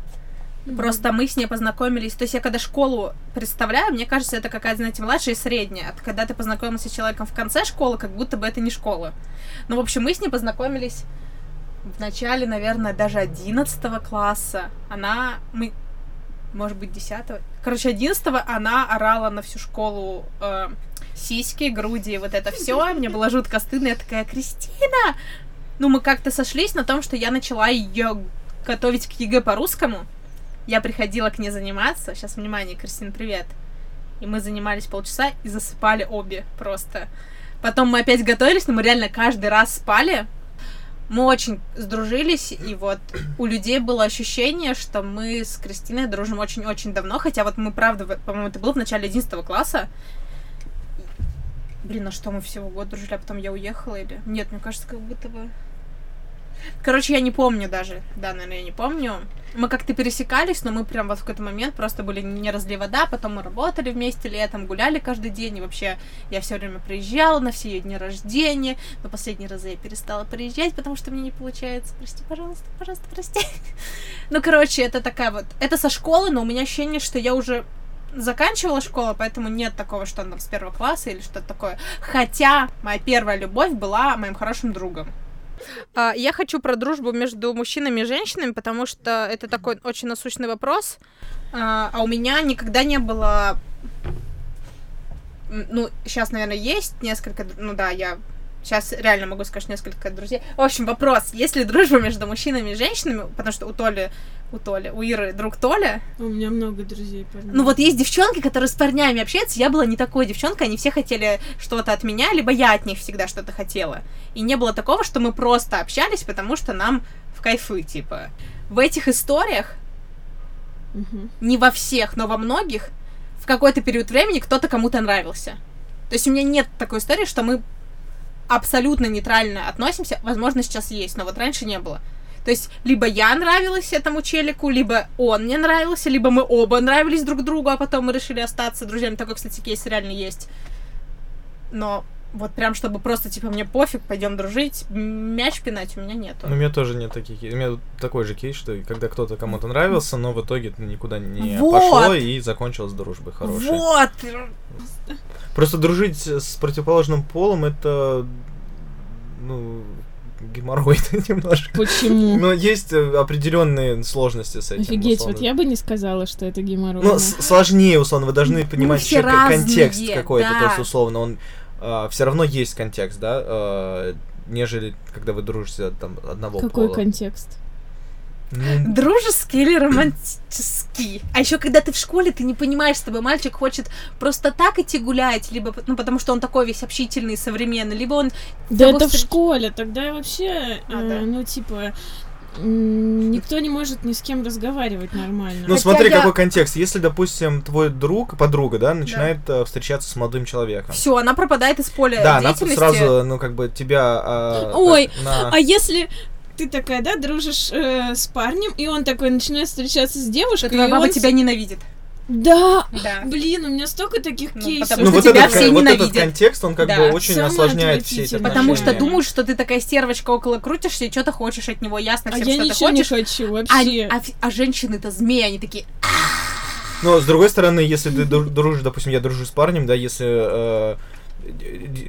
S1: Просто мы с ней познакомились. То есть я когда школу представляю, мне кажется, это какая-то, знаете, младшая и средняя. А когда ты познакомился с человеком в конце школы, как будто бы это не школа. Ну, в общем, мы с ней познакомились в начале, наверное, даже 11 класса. Она... Мы... Может быть, 10 Короче, 11 она орала на всю школу э, сиськи, груди, вот это все. Мне было жутко стыдно. Я такая, Кристина! Ну, мы как-то сошлись на том, что я начала ее готовить к ЕГЭ по-русскому. Я приходила к ней заниматься. Сейчас, внимание, Кристина, привет. И мы занимались полчаса и засыпали обе просто. Потом мы опять готовились, но мы реально каждый раз спали. Мы очень сдружились, и вот у людей было ощущение, что мы с Кристиной дружим очень-очень давно, хотя вот мы, правда, по-моему, это было в начале 11 класса. Блин, а что мы всего год дружили, а потом я уехала или... Нет, мне кажется, как будто бы... Короче, я не помню даже. Да, наверное, я не помню. Мы как-то пересекались, но мы прям вот в какой-то момент просто были не разлей вода, потом мы работали вместе летом, гуляли каждый день, и вообще я все время приезжала на все ее дни рождения, но последние разы я перестала приезжать, потому что мне не получается. Прости, пожалуйста, пожалуйста, прости. Ну, короче, это такая вот... Это со школы, но у меня ощущение, что я уже заканчивала школу, поэтому нет такого, что он там с первого класса или что-то такое. Хотя моя первая любовь была моим хорошим другом. А, Я хочу про дружбу между мужчинами и женщинами, потому что это такой очень насущный вопрос. А а у меня никогда не было... Ну, сейчас, наверное, есть несколько... Ну да, я сейчас реально могу сказать несколько друзей. В общем, вопрос, есть ли дружба между мужчинами и женщинами? Потому что у Толи, у Толи, у Иры друг Толя,
S2: У меня много друзей парней.
S1: ну вот есть девчонки, которые с парнями общаются. Я была не такой девчонкой, они все хотели что-то от меня, либо я от них всегда что-то хотела. И не было такого, что мы просто общались, потому что нам в кайфы, типа. В этих историях,
S2: Мгм.
S1: не во всех, но во многих, в какой-то период времени кто-то кому-то нравился. То есть у меня нет такой истории, что мы абсолютно нейтрально относимся. Возможно, сейчас есть, но вот раньше не было. То есть, либо я нравилась этому челику, либо он мне нравился, либо мы оба нравились друг другу, а потом мы решили остаться друзьями. Такой, кстати, кейс реально есть. Но вот прям, чтобы просто, типа, мне пофиг, пойдем дружить, мяч пинать у меня нету.
S4: Ну, у меня тоже нет таких. У меня такой же кейс, что когда кто-то кому-то нравился, но в итоге никуда не
S1: Вот.
S4: пошло и закончилось дружбой хорошей.
S1: Вот!
S4: Просто дружить с противоположным полом это ну геморрой немножко.
S2: Почему?
S4: Но есть э, определенные сложности с этим.
S2: Офигеть,
S4: условно.
S2: вот я бы не сказала, что это геморрой.
S4: Ну, сложнее, условно, вы должны понимать
S1: все
S4: еще к- контекст
S1: разные,
S4: какой-то,
S1: да.
S4: то есть, условно, он все равно есть контекст, да, э, нежели когда вы дружите там одного
S2: Какой
S4: пола.
S2: контекст?
S4: Ну,
S1: Дружеский или романтический? А еще когда ты в школе, ты не понимаешь, с тобой мальчик хочет просто так идти гулять, либо ну потому что он такой весь общительный, современный, либо он
S2: Да это в
S1: встреч-
S2: школе, тогда вообще,
S1: А,
S2: э,
S1: да.
S2: ну, типа, никто не может ни с кем разговаривать нормально.
S4: Ну,
S1: Хотя
S4: смотри,
S1: я-
S4: какой контекст. Если, допустим, твой друг, подруга, да, начинает э, встречаться с молодым человеком.
S1: все, она пропадает из поля
S4: Да, она сразу, ну, как бы тебя... а,
S2: Ой,
S4: так, на-
S2: А если ты такая, да, дружишь э, с парнем, и он такой начинает встречаться с девушкой,
S1: твоя
S2: и
S1: баба
S2: он...
S1: тебя ненавидит.
S2: Да!
S1: Да.
S2: Блин, у меня столько таких
S1: Ну,
S2: кейсов.
S1: потому
S4: Ну,
S1: что
S4: вот
S1: тебя
S4: этот,
S1: все
S4: вот этот контекст, он как
S1: Да.
S4: бы очень
S2: Самое
S4: осложняет все эти
S2: отвратительное.
S1: Потому что
S4: отношения.
S1: думаешь, что ты такая стервочка около крутишься и что-то хочешь от него, ясно
S2: А
S1: всем,
S2: я
S1: что ты
S2: ничего
S1: хочешь.
S2: не хочу
S1: А,
S2: вообще.
S1: а фи- а женщины-то змеи, они такие,
S4: Но с другой стороны, если ты дру- дружишь, допустим, я дружу с парнем, да, если э,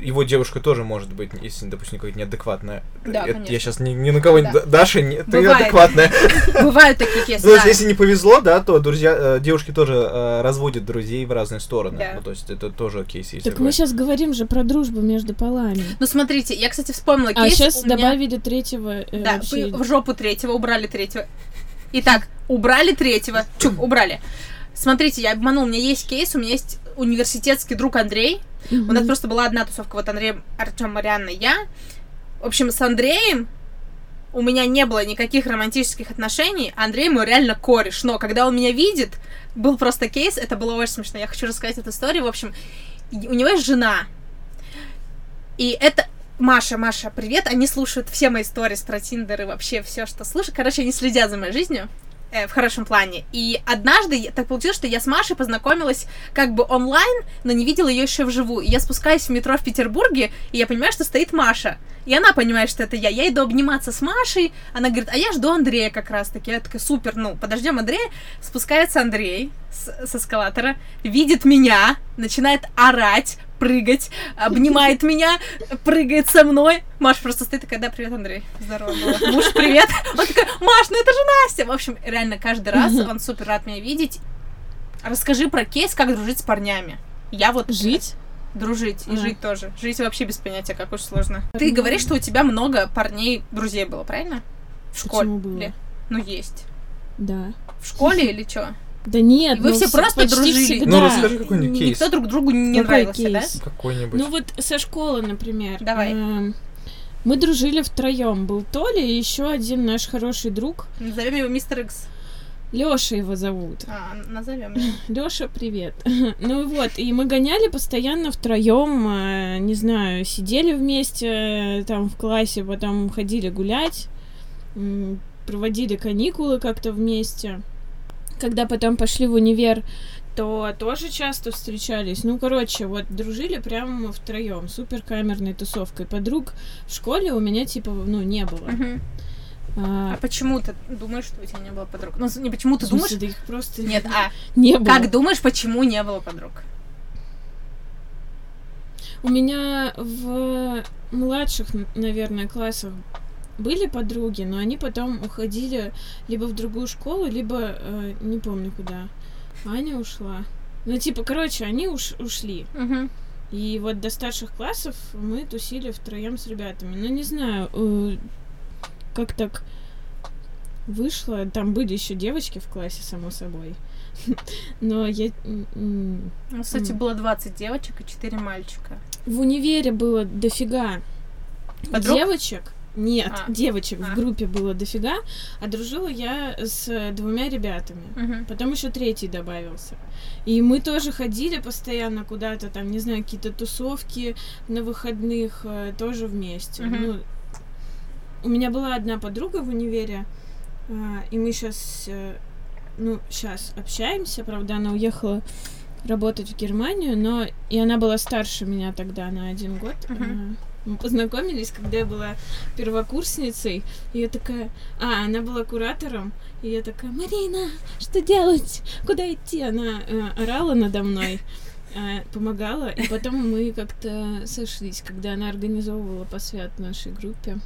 S4: его девушка тоже может быть, если, допустим, какая-то неадекватная.
S1: Да,
S4: Это
S1: конечно.
S4: Я сейчас ни, ни на кого не...
S1: Да.
S4: Даша, не, ты неадекватная.
S1: бывают такие кейсы,
S4: Ну,
S1: да.
S4: если не повезло, да, то друзья, э, девушки тоже э, разводят друзей в разные стороны.
S1: Да.
S4: Ну, то есть это тоже кейс есть.
S2: Так мы сейчас говорим же про дружбу между полами.
S1: Ну, смотрите, я, кстати, вспомнила
S2: А
S1: кейс.
S2: сейчас
S1: у меня-
S2: добавили третьего э,
S1: Да, в жопу третьего, убрали третьего. Итак, убрали третьего. Чук, убрали. Смотрите, я обманул, у меня есть кейс, у меня есть университетский друг Андрей. У нас просто была одна тусовка, вот Андрей, Артем, Марианна, я. В общем, с Андреем у меня не было никаких романтических отношений. Андрей мой реально кореш. Но когда он меня видит, был просто кейс, это было очень смешно. Я хочу рассказать эту историю. В общем, у него есть жена. И это Маша, Маша, привет. Они слушают все мои истории про Тиндер и вообще все, что слушают. Короче, они следят за моей жизнью э, в хорошем плане. И однажды так получилось, что я с Машей познакомилась как бы онлайн, но не видела ее еще вживую. И я спускаюсь в метро в Петербурге, и я понимаю, что стоит Маша. И она понимает, что это я. Я иду обниматься с Машей. Она говорит, а я жду Андрея как раз таки. Я такая, супер, ну, подождем Андрея. Спускается Андрей с, с эскалатора, видит меня, начинает орать, прыгать, обнимает меня, прыгает со мной. Маша просто стоит такая, да, привет, Андрей. Здорово было. Муж, привет. Он такой, Маш, ну это же Настя. В общем, реально каждый раз он супер рад меня видеть. Расскажи про кейс, как дружить с парнями. Я вот...
S2: Жить?
S1: Дружить и жить тоже. Жить вообще без понятия, как уж сложно. Ты говоришь, что у тебя много парней, друзей было, правильно? В школе. Ну, есть.
S2: Да.
S1: В школе или что?
S2: Да нет,
S1: И вы
S2: ну,
S1: все просто
S2: почти всегда.
S4: Ну, расскажи какой-нибудь кейс.
S1: Никто друг другу не
S2: Какой
S1: нравился, да?
S2: кейс?
S4: Какой-нибудь.
S2: Ну вот со школы, например.
S1: Давай.
S2: Эм, Мы дружили втроем. Был Толя и еще один наш хороший друг.
S1: Назовем его мистер Икс.
S2: Леша его зовут.
S1: А, назовем его.
S2: Леша, привет. ну вот, и мы гоняли постоянно втроем, э, не знаю, сидели вместе э, там в классе, потом ходили гулять, проводили каникулы как-то вместе. Когда потом пошли в универ, то тоже часто встречались. Ну, короче, вот дружили прямо втроем, супер камерной тусовкой. Подруг в школе у меня типа, ну, не было.
S1: А
S2: А,
S1: почему ты думаешь, что у тебя не было подруг? Ну, не почему ты думаешь?
S2: да их просто
S1: Нет, а
S2: не было.
S1: как думаешь, почему не было подруг?
S2: У меня в младших, наверное, классах были подруги, но они потом уходили либо в другую школу, либо э, не помню куда. Аня ушла. Ну, типа, короче, они уш ушли.
S1: Мгм.
S2: И вот до старших классов мы тусили втроем с ребятами. Ну, не знаю, э, как так вышло. Там были еще девочки в классе, само собой. Но я
S1: Ну, кстати, было 20 девочек и 4 мальчика.
S2: В универе было дофига
S1: Подруг?
S2: девочек. Нет,
S1: А.
S2: девочек
S1: А.
S2: в группе было дофига, а дружила я с двумя ребятами.
S1: Мгм.
S2: Потом еще третий добавился. И мы тоже ходили постоянно куда-то, там, не знаю, какие-то тусовки на выходных, э, тоже вместе.
S1: Мгм.
S2: Ну, у меня была одна подруга в универе, а, и мы сейчас, ну, сейчас общаемся, правда, она уехала работать в Германию, но и она была старше меня тогда на один год. А, Мы познакомились, когда я была первокурсницей, и я такая... А, она была куратором, и я такая, Марина, что делать? Куда идти? Она э, орала надо мной, э, помогала, и потом мы как-то сошлись, когда она организовывала посвят в нашей группе.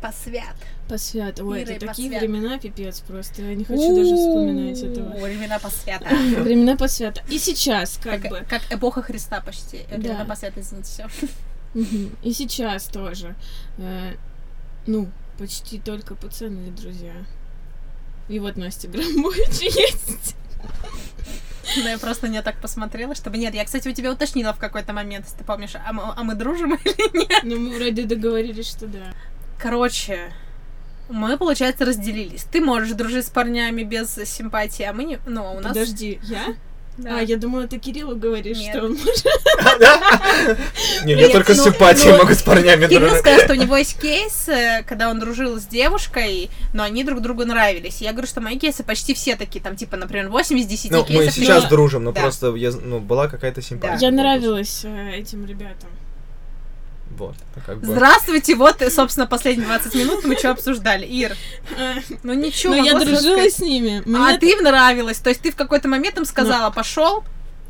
S1: Посвят.
S2: Посвят. Ой,
S1: Ира и
S2: это такие
S1: посвят.
S2: времена, пипец просто. Я не хочу даже вспоминать этого.
S1: Времена посвята.
S2: Времена посвята. И сейчас, как
S1: Как,
S2: бы.
S1: как эпоха Христа почти. Времена
S2: Да.
S1: посвята, извините, все.
S2: И сейчас тоже. Э, ну, почти только пацаны, друзья. И вот Настя Громович есть.
S1: Но я просто не так посмотрела, чтобы... Нет, я, кстати, у тебя уточнила в какой-то момент, если ты помнишь, а мы, а мы дружим или нет?
S2: Ну, мы вроде договорились, что да.
S1: Короче, мы, получается, разделились. Ты можешь дружить с парнями без симпатии, а мы не... Ну, у нас...
S2: Подожди, я?
S1: Да.
S2: А, я думала, ты Кириллу говоришь,
S1: Нет.
S2: что он может.
S4: Не, я
S1: Нет,
S4: только с
S1: ну,
S4: симпатией
S1: ну,
S4: могу с парнями
S1: Кирилл
S4: дружить.
S1: сказал, что у него есть кейс, когда он дружил с девушкой, но они друг другу нравились. Я говорю, что мои кейсы почти все такие, там, типа, например, 8 из 10
S4: Ну, мы
S1: кейсов.
S4: сейчас
S2: но-
S4: дружим, но просто я, была какая-то симпатия.
S2: Я нравилась э, этим ребятам.
S4: Вот, это как бы...
S1: Здравствуйте, вот, собственно, последние 20 минут мы что обсуждали. Ир,
S2: А,
S1: ну ничего,
S2: Но я дружила
S1: сказать.
S2: с ними.
S1: А
S2: Мне
S1: ты им нравилась, то есть ты в какой-то момент им сказала, пошел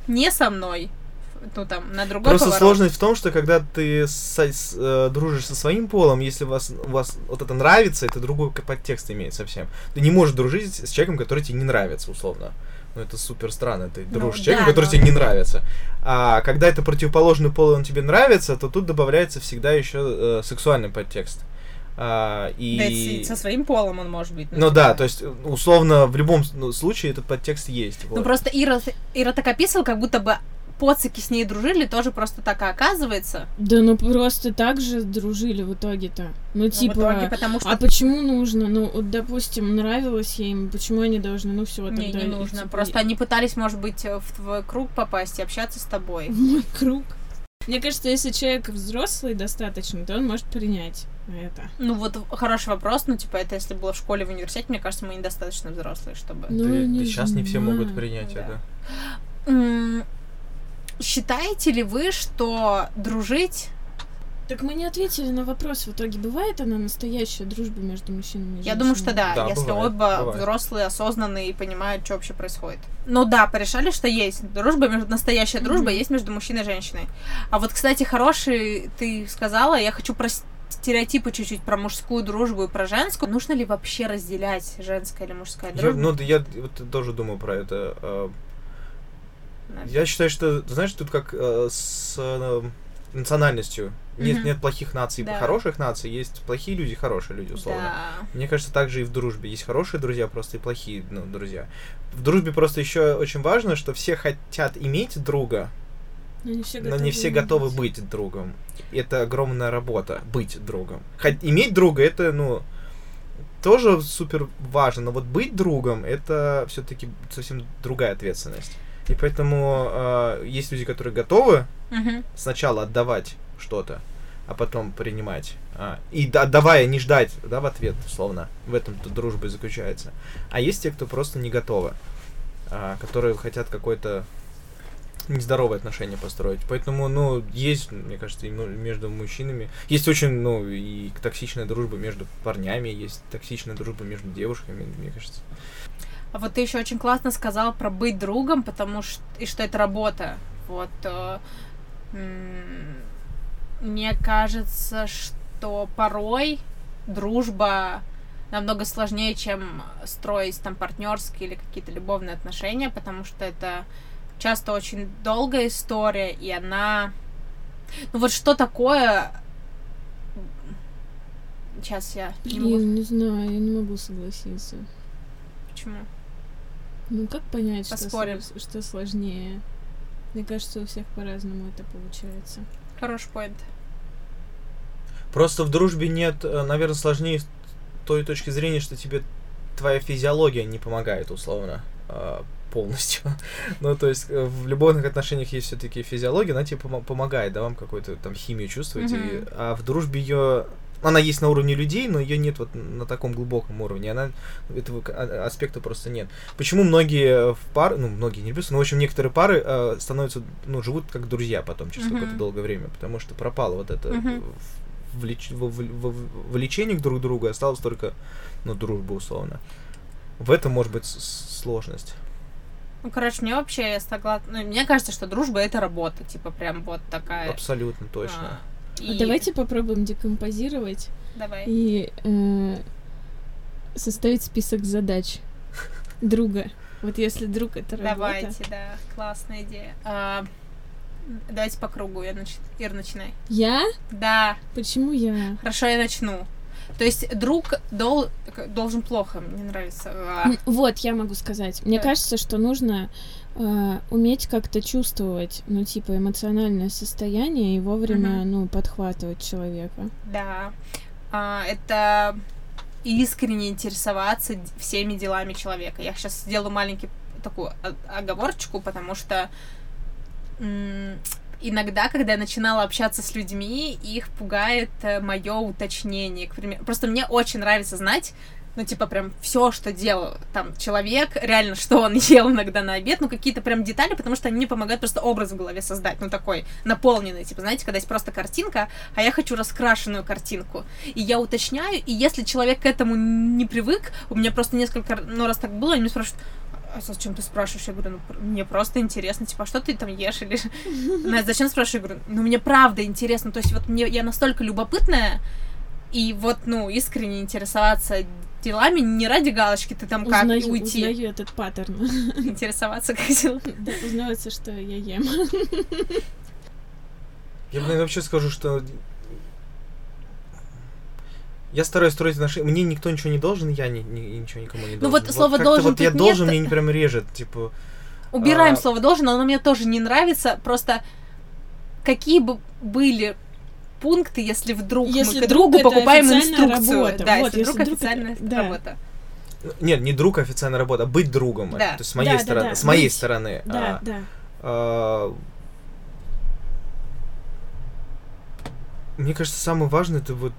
S1: не со мной, ну там, на другой
S4: Просто
S1: поворот.
S4: сложность в том, что когда ты со- с- э, дружишь со своим полом, если вас, у вас вот это нравится, это другой подтекст имеет совсем. Ты не можешь дружить с человеком, который тебе не нравится, условно. Ну, это супер странно. Ты
S1: Ну,
S4: дружишь с человеком,
S1: да,
S4: который
S1: но-
S4: тебе не нравится. А когда это противоположный пол, и он тебе нравится, то тут добавляется всегда еще э, сексуальный подтекст. А, и...
S1: Да, со своим полом он может быть.
S4: Ну да, то есть, условно, в любом ну, случае этот подтекст есть.
S1: Ну
S4: вот.
S1: просто Ира, Ира так описывала, как будто бы поцики с ней дружили, тоже просто так и оказывается.
S2: Да ну просто так же дружили в итоге-то. Ну
S1: Ну,
S2: типа...
S1: в итоге, потому что
S2: А почему нужно? Ну, вот, допустим, нравилось им, почему они должны? Ну все,
S1: не,
S2: тогда...
S1: не
S2: их,
S1: нужно.
S2: типа,
S1: Просто они пытались, может быть, в твой круг попасть и общаться с тобой.
S2: в мой круг. Мне кажется, если человек взрослый достаточно, то он может принять это.
S1: Ну вот хороший вопрос, ну типа это если было в школе, в университете, мне кажется, мы недостаточно взрослые, чтобы...
S2: Ну,
S4: Да-
S2: не
S4: да сейчас не все могут принять
S1: Да.
S4: это.
S1: Считаете ли вы, что дружить
S2: Так мы не ответили на вопрос. В итоге бывает она настоящая дружба между мужчинами и
S1: Я думаю, что
S2: женщинами?
S1: да,
S4: Да,
S1: если
S4: бывает,
S1: оба
S4: бывает.
S1: взрослые, осознанные и понимают, что вообще происходит. Ну да, порешали, что есть дружба, между, настоящая дружба
S2: Мгм.
S1: есть между мужчиной и женщиной. А вот, кстати, хороший ты сказала, я хочу про стереотипы чуть-чуть про мужскую дружбу и про женскую. Нужно ли вообще разделять женская или мужская
S4: Я-
S1: дружба?
S4: ну, да я вот тоже думаю про это. Я считаю, что, знаешь, тут как э, с э, национальностью. Нет,
S1: Мгм.
S4: нет плохих наций,
S1: Да.
S4: хороших наций, есть плохие люди, хорошие люди, условно.
S1: Да.
S4: Мне кажется, также и в дружбе. Есть хорошие друзья, просто и плохие ну, друзья. В дружбе просто еще очень важно, что все хотят иметь друга,
S2: Но не все
S4: но не все готовы быть другом. И Это огромная работа быть другом. Хоть иметь друга это, ну, тоже супер важно, но вот быть другом это все-таки совсем другая ответственность. И поэтому э, есть люди, которые готовы
S1: Мгм.
S4: сначала отдавать что-то, а потом принимать. А, и да- отдавая, не ждать, да, в ответ, условно. В этом то дружба и заключается. А есть те, кто просто не готовы, а, которые хотят какое-то нездоровое отношение построить. Поэтому, ну, есть, мне кажется, и между мужчинами. Есть очень, ну, и токсичная дружба между парнями, есть токсичная дружба между девушками, мне кажется.
S1: А вот ты еще очень классно сказал про быть другом, потому что и что это работа. Вот э, мне кажется, что порой дружба намного сложнее, чем строить там партнерские или какие-то любовные отношения, потому что это часто очень долгая история, и она... Ну вот что такое... Сейчас я не могу...
S2: Блин, не знаю, я не могу согласиться.
S1: Почему?
S2: Ну как понять, что,
S1: Поспорим.
S2: сло- что сложнее? Мне кажется, у всех по-разному это получается.
S1: Хороший поинт.
S4: Просто в дружбе нет, наверное, сложнее с той точки зрения, что тебе твоя физиология не помогает, условно, а, полностью. ну, то есть э, в любовных отношениях есть все-таки физиология, она тебе помо- помогает, да, вам какую-то там химию и-
S1: Мгм.
S4: а в дружбе ее она есть на уровне людей, но ее нет вот на таком глубоком уровне. Она этого к- а- аспекта просто нет. Почему многие в пар, ну многие не плюс, но в общем некоторые пары э, становятся, ну живут как друзья потом через
S1: Мгм.
S4: какое-то долгое время, потому что пропало вот это в- влеч- в- в- в- влечение к друг другу, осталось только, ну дружба условно. В этом может быть сложность.
S1: Ну, короче, мне вообще я согласна. Ну, мне кажется, что дружба это работа, типа прям вот такая.
S4: Абсолютно точно.
S1: А и-
S2: давайте попробуем декомпозировать
S1: Давай.
S2: и э, составить список задач друга. Вот если друг это работа.
S1: Давайте, да, классная идея. А, давайте по кругу. Я нач... Ир, начинай.
S2: Я?
S1: Да,
S2: Почему я?
S1: хорошо, я начну. То есть друг дол... должен плохо, мне нравится. А,
S2: Вот, я могу сказать. Мне
S1: Да.
S2: кажется, что нужно э, уметь как-то чувствовать, ну, типа, эмоциональное состояние и вовремя,
S1: Мгм.
S2: ну, подхватывать человека.
S1: Да. А, это искренне интересоваться всеми делами человека. Я сейчас сделаю маленький такую оговорочку, потому что иногда, когда я начинала общаться с людьми, их пугает мое уточнение. К примеру, просто мне очень нравится знать, ну, типа, прям все, что делал там человек, реально, что он ел иногда на обед, ну, какие-то прям детали, потому что они мне помогают просто образ в голове создать, ну, такой наполненный, типа, знаете, когда есть просто картинка, а я хочу раскрашенную картинку. И я уточняю, и если человек к этому не привык, у меня просто несколько, ну, раз так было, они спрашивают, а зачем ты спрашиваешь? Я говорю, ну, мне просто интересно, типа, а что ты там ешь? Или «Ну, а зачем спрашиваю? Я говорю, ну, мне правда интересно, то есть вот мне, я настолько любопытная, и вот, ну, искренне интересоваться делами не ради галочки, ты там как
S2: узнаю,
S1: уйти,
S2: узнаю этот паттерн.
S1: интересоваться как дела.
S2: Да, узнается, что я ем.
S4: Я, наверное, вообще скажу, что я стараюсь строить отношения. Мне никто ничего не должен, я ни- ни- ничего никому не должен.
S1: Ну вот слово
S4: как-то
S1: «должен»
S4: Вот я
S1: тут
S4: должен,
S1: нет.
S4: мне не прям режет, типа.
S1: Убираем
S4: А.
S1: слово должен, оно мне тоже не нравится. Просто какие бы были пункты, если вдруг
S2: Если
S1: мы другу
S2: это
S1: покупаем инструкцию.
S2: работа.
S1: Да,
S2: Вот,
S1: если,
S2: если
S1: друг
S2: друг это-
S1: официальная
S2: да.
S1: работа.
S4: Нет, не друг официальная работа, а быть другом.
S1: Да.
S4: То есть с моей
S2: Да, да,
S4: стороны.
S2: да,
S4: С моей
S2: быть.
S4: стороны.
S2: Да,
S4: А,
S2: да.
S4: а, Мне кажется, самое важное это вот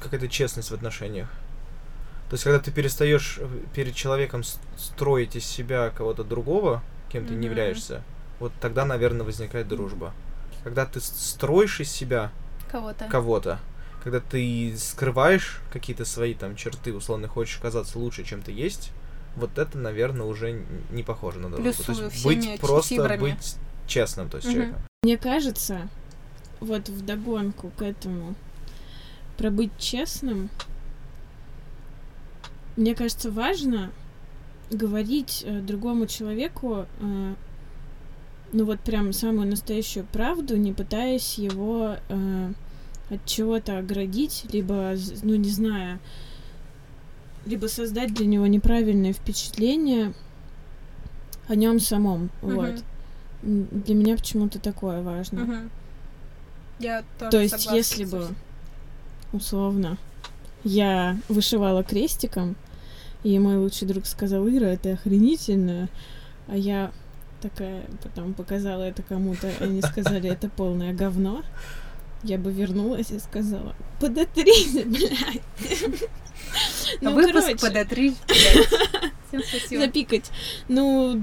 S4: какая-то честность в отношениях. То есть, когда ты перестаешь э, перед человеком строить из себя кого-то другого, кем ты не являешься, вот тогда, наверное, возникает дружба. Когда ты строишь из себя
S1: Кого-то.
S4: кого-то, когда ты скрываешь какие-то свои там черты, условно хочешь казаться лучше, чем ты есть, вот это, наверное, уже не похоже на дружбу. То
S1: Плюсую
S4: есть
S1: всеми
S4: быть просто
S1: фибрами.
S4: быть честным, то есть
S1: Мгм.
S4: человеком.
S2: Мне кажется, вот вдогонку к этому, про быть честным, мне кажется, важно говорить э, другому человеку, э, ну вот прям самую настоящую правду, не пытаясь его э, от чего-то оградить, либо, ну не знаю, либо создать для него неправильное впечатление о нем самом. Вот.
S1: Мгм.
S2: М, Для меня почему-то такое важно.
S1: Мгм. Я тоже
S2: То есть,
S1: согласна
S2: если бы, условно, я вышивала крестиком, и мой лучший друг сказал, Ира, это охренительно, а я такая потом показала это кому-то, и они сказали, это полное говно, я бы вернулась и сказала, подотрись, блядь. Ну,
S1: Выпуск ПД-3, блядь.
S2: Запикать. Ну,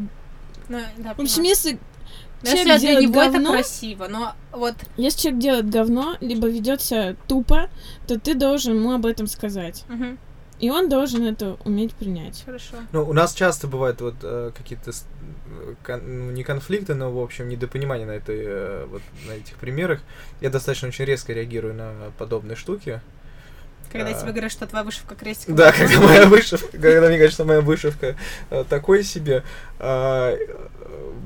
S1: Ну,
S2: в общем,
S1: понимаю.
S2: если человек
S1: если для
S2: делает
S1: это
S2: говно,
S1: красиво, но вот
S2: если человек делает говно, либо ведет себя тупо, то ты должен ему об этом сказать. И он должен это уметь принять.
S1: хорошо.
S4: Ну, у нас часто бывают вот э, какие-то э, кон- ну, не конфликты, но, в общем, недопонимание на этой э, вот на этих примерах. Я достаточно очень резко реагирую на подобные штуки.
S1: Когда
S4: А.
S1: тебе говорят, что твоя вышивка крестиком.
S4: Да, когда моя вышивка, когда мне говорят, что моя вышивка э, такой себе, а,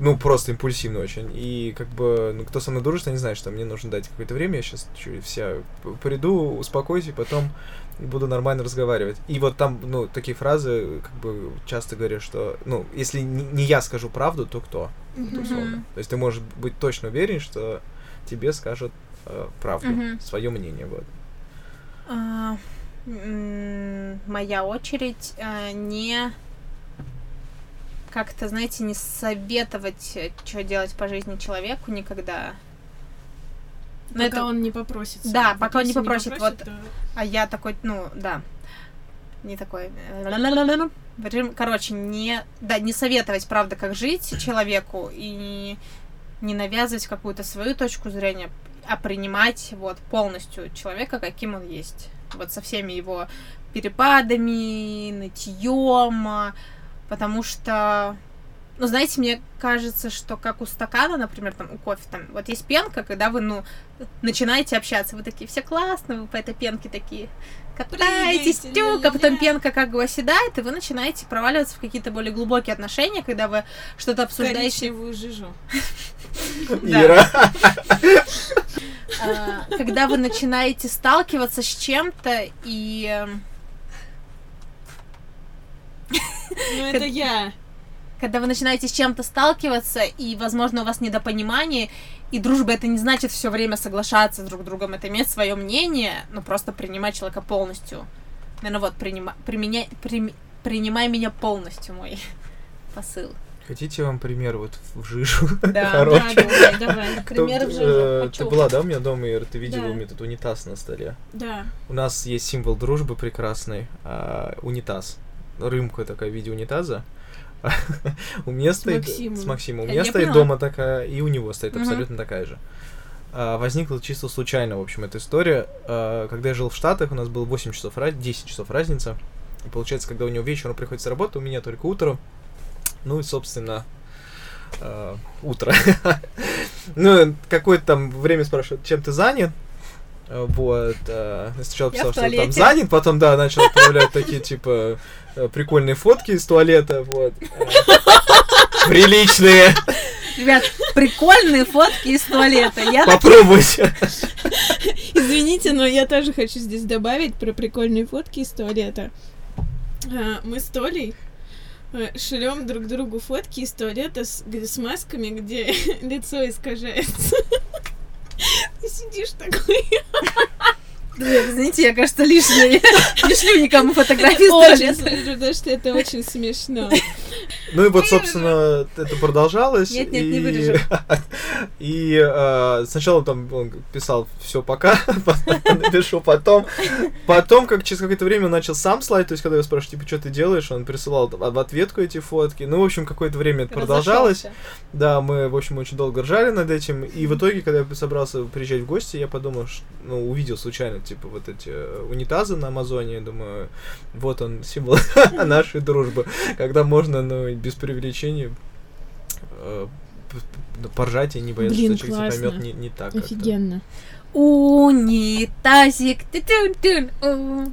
S4: ну, просто импульсивно очень. И как бы, ну, кто со мной дружит, они знают, что мне нужно дать какое-то время, я сейчас чуть вся приду, успокоюсь, и потом буду нормально разговаривать. И вот там, ну, такие фразы, как бы, часто говорят, что, ну, если не не я скажу правду, то кто? Вот. То есть ты можешь быть точно уверен, что тебе скажут э, правду, свое мнение, вот.
S1: А, Моя очередь а, не как-то, знаете, не советовать, что делать по жизни человеку никогда. Но
S2: пока
S1: это-
S2: он не попросит.
S1: Да,
S2: сам.
S1: пока он не
S2: если
S1: попросит, вот.
S2: то-
S1: А я такой, ну, да. Не такой. Короче, не, да, не советовать, правда, как жить человеку и не навязывать какую-то свою точку зрения, а принимать вот полностью человека, каким он есть. Вот со всеми его перепадами, нытьем, а, потому что ну, знаете, мне кажется, что как у стакана, например, там у кофе, там вот есть пенка, когда вы, ну, начинаете общаться, вы такие, все классно, вы по этой пенке такие катаетесь, тюк, а потом пенка как бы оседает, и вы начинаете проваливаться в какие-то более глубокие отношения, когда вы что-то обсуждаете,
S2: Коричневую жижу.
S4: Ира.
S1: а, когда вы начинаете сталкиваться с чем-то и... эм,
S2: Ну, это я.
S1: Когда вы начинаете с чем-то сталкиваться, и, возможно, у вас недопонимание, и дружба это не значит все время соглашаться друг с другом, это иметь свое мнение, но просто принимать человека полностью. Наверное, вот, принима, применяй, прими- принимай меня полностью, мой посыл.
S4: Хотите вам пример вот в жижу?
S1: Да,
S4: Хороший.
S2: Да, давай, давай.
S1: Примеры в жизни
S4: э. Ты была, да, у меня дома, Ира? Ты видела
S2: Да.
S4: у меня тут унитаз на столе.
S2: Да.
S4: У нас есть символ дружбы прекрасный. а, унитаз. Рымка такая в виде унитаза. У меня стоит...
S2: Максимом.
S4: С Максимом. У меня стоит
S1: поняла.
S4: дома такая, и у него стоит абсолютно такая же. А, Возникла чисто случайно, в общем, эта история. А, Когда я жил в Штатах, у нас было 8 часов, раз- 10 часов разница. И получается, когда у него вечером приходит с работы, у меня только утро. Ну и, собственно, а, утро. Ну, какое-то там время спрашивают, чем ты занят? А, Вот. я Сначала писал, что там занят, потом, да, начал отправлять такие, типа, э, прикольные фотки из туалета, вот. Приличные.
S1: Ребят, прикольные фотки из туалета. Я
S4: Попробуйте.
S2: Извините, но я тоже хочу здесь добавить про прикольные фотки из туалета. Мы с Толей шлем друг другу фотки из туалета с, с масками, где лицо искажается. Ты сидишь такой.
S1: Извините, я, кажется, лишняя. Не шлю никому фотографии
S2: Очень потому что это очень смешно.
S4: Ну и вот, собственно, это продолжалось.
S1: Нет, нет, не вырежем.
S4: И э, сначала там он писал все пока, потом напишу потом. Потом, как через какое-то время он начал сам слать, то есть, когда я спрашиваю, типа, что ты делаешь, он присылал в ответку эти фотки. Ну, в общем, какое-то время это продолжалось. Да, мы, в общем, очень долго ржали над этим. И в итоге, когда я собрался приезжать в гости, я подумал, ну, увидел случайно, типа, вот эти э, унитазы на Амазоне, я думаю, вот он, символ нашей дружбы, когда можно, ну, без привлечения э, поржать и не бояться,
S2: Блин,
S4: что человек поймет не, не так.
S2: Офигенно.
S1: Унитазик. Тю-тюн-тюн.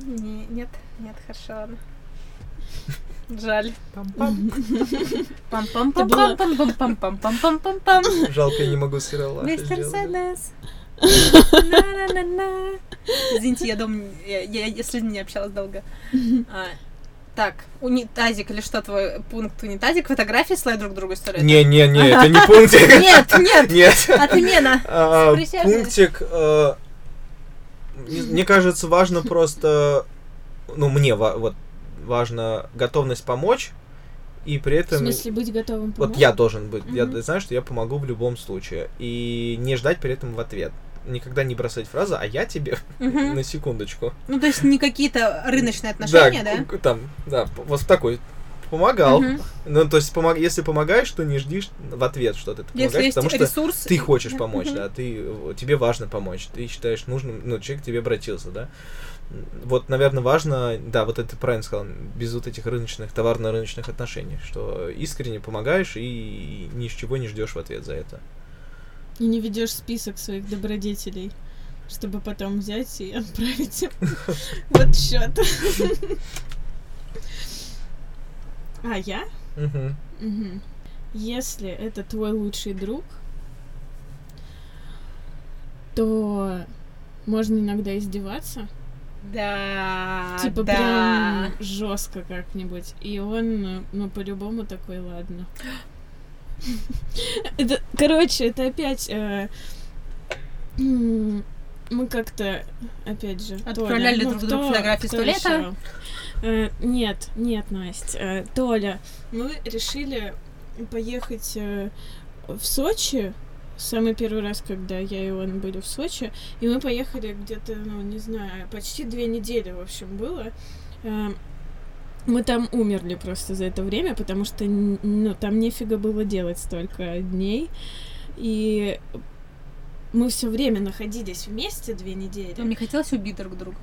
S1: Не, нет, нет, хорошо, ладно. Жаль.
S3: Пам-пам.
S1: Пам-пам-пам-пам-пам-пам-пам-пам-пам-пам.
S4: Жалко, я не могу сериал.
S1: Мистер Седнес. На-на-на-на. Извините, я дома, я, я, я с людьми не общалась долго. А, так, унитазик или что твой пункт унитазик? Фотографии слайд друг другу историю?
S4: Не-не-не, это не пунктик.
S1: Нет, нет,
S4: Нет.
S1: отмена.
S4: А. Пунктик, э, не- мне кажется, важно просто, ну, мне вот важно готовность помочь, и при
S2: В
S4: этом...
S2: смысле, быть готовым
S4: Вот
S2: помочь?
S4: я должен быть, я знаю, что я помогу в любом случае. И не ждать при этом в ответ. Никогда не бросать фразу, а я тебе на секундочку.
S1: Ну, то есть не какие-то рыночные отношения, да?
S4: к- там, да, вот такой помогал. Ну, то есть, помог, если помогаешь, то не жди в ответ что-то. Ты
S1: Если
S4: помогаешь,
S1: есть
S4: потому что
S1: ресурс...
S4: ты хочешь помочь, да, ты, тебе важно помочь, ты считаешь нужным, ну, человек к тебе обратился, да. Вот, наверное, важно, да, вот это правильно сказал, без вот этих рыночных, товарно-рыночных отношений, что искренне помогаешь и ни с чего не ждешь в ответ за это.
S2: И не ведешь список своих добродетелей, чтобы потом взять и отправить им вот счет. А я?
S4: Мгм.
S2: Если это твой лучший друг, то можно иногда издеваться.
S1: Да,
S2: типа
S1: да.
S2: прям жестко как-нибудь. И он, ну, по-любому такой, ладно. Это, короче, это опять... э, Мы как-то, опять же, Толя,
S1: Отправляли
S2: ну,
S1: друг другу
S2: кто-
S1: фотографии с туалета?
S2: Э, Нет, нет, Настя. Э, Толя, мы решили поехать э, в Сочи. Самый первый раз, когда я и он были в Сочи. И мы поехали где-то, ну, не знаю, почти две недели, в общем, было. Э, Мы там умерли просто за это время, потому что ну, там нефига было делать столько дней. И мы все время находились вместе две недели.
S1: Вам не хотелось убить друг друга?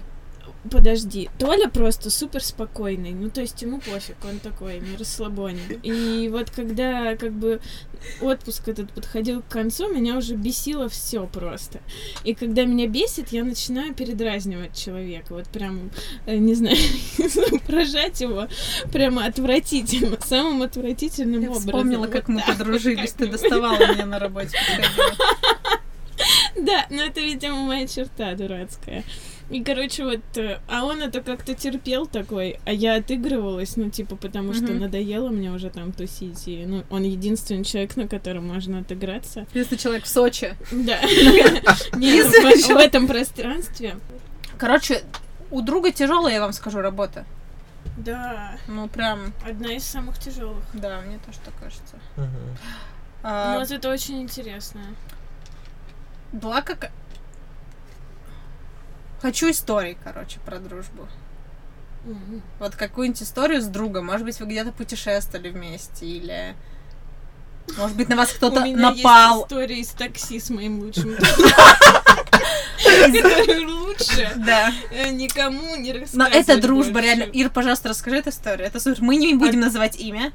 S2: Подожди, Толя просто супер спокойный, ну то есть ему пофиг, он такой, на расслабоне. И вот когда как бы отпуск этот подходил к концу, меня уже бесило все просто. И когда меня бесит, я начинаю передразнивать человека, вот прям, э, не знаю, прожать его прямо отвратительно, самым отвратительным
S1: Я
S2: образом.
S1: вспомнила,
S2: Вот
S1: как мы подружились. Ты доставала меня на работе.
S2: Да, но это, видимо, моя черта дурацкая. И, короче, вот, э, а он это как-то терпел такой, а я отыгрывалась, ну, типа, потому что
S1: Мгм.
S2: надоело мне уже там тусить, и, ну, он единственный человек, на котором можно отыграться.
S1: Единственный человек в Сочи.
S2: Да. Не,
S1: Единственный
S2: в этом пространстве.
S1: Короче, у друга тяжелая, я вам скажу, работа.
S2: Да,
S1: Ну, прям,
S2: одна из самых тяжелых.
S1: да, мне тоже так кажется. А,
S2: Но вот это очень интересно.
S1: была как... Хочу истории, короче, про дружбу.
S2: М.
S1: Вот какую-нибудь историю с другом. Может быть, вы где-то путешествовали вместе, или... Может быть, на вас кто-то напал.
S2: есть история из такси с моим лучшим другом. Лучше
S1: Да.
S2: э, никому не рассказывать
S1: Но это дружба, реально. Ир, пожалуйста, расскажи эту историю. Это супер. Мы не будем называть имя,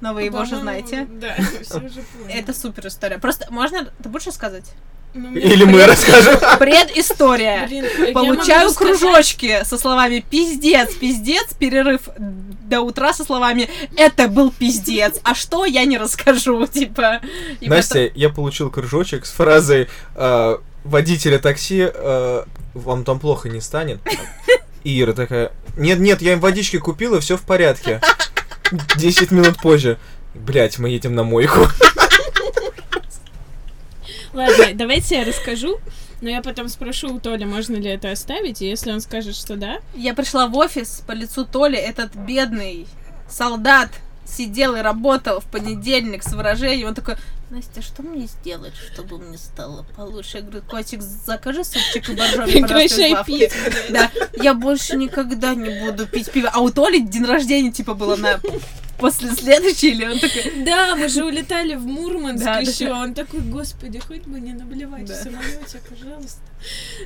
S1: но вы его уже знаете.
S2: Да, все уже.
S1: Это супер история. Просто можно... Ты будешь рассказать?
S2: Ну,
S4: Или мы расскажем.
S1: Предыстория.
S2: Блин,
S1: Получаю
S2: сказать-
S1: кружочки со словами «пиздец, пиздец», перерыв до утра со словами «это был пиздец», а что, я не расскажу, типа. И
S4: Настя, я получил кружочек с фразой э, водителя такси, э, вам там плохо не станет. И Ира такая, нет-нет, я им водички купила, все в порядке. Десять минут позже. Блять, мы едем на мойку.
S2: Ладно, давайте я расскажу, но я потом спрошу у Толи, можно ли это оставить, и если он скажет, что да,
S1: Я пришла в офис по лицу Толи, этот бедный солдат сидел и работал в понедельник с выражением, он такой, Настя, что мне сделать, чтобы мне стало получше? Я говорю, котик, закажи супчик и боржоми,
S2: прекращай
S1: лавки».
S2: пить.
S1: Да, я больше никогда не буду пить пиво. А у Толи день рождения, типа, было на после следующей, или он такой...
S2: Да, мы же улетали в Мурманск
S1: Да, да.
S2: еще. Он такой, господи, хоть бы не наблевать
S1: Да.
S2: в самолете, пожалуйста.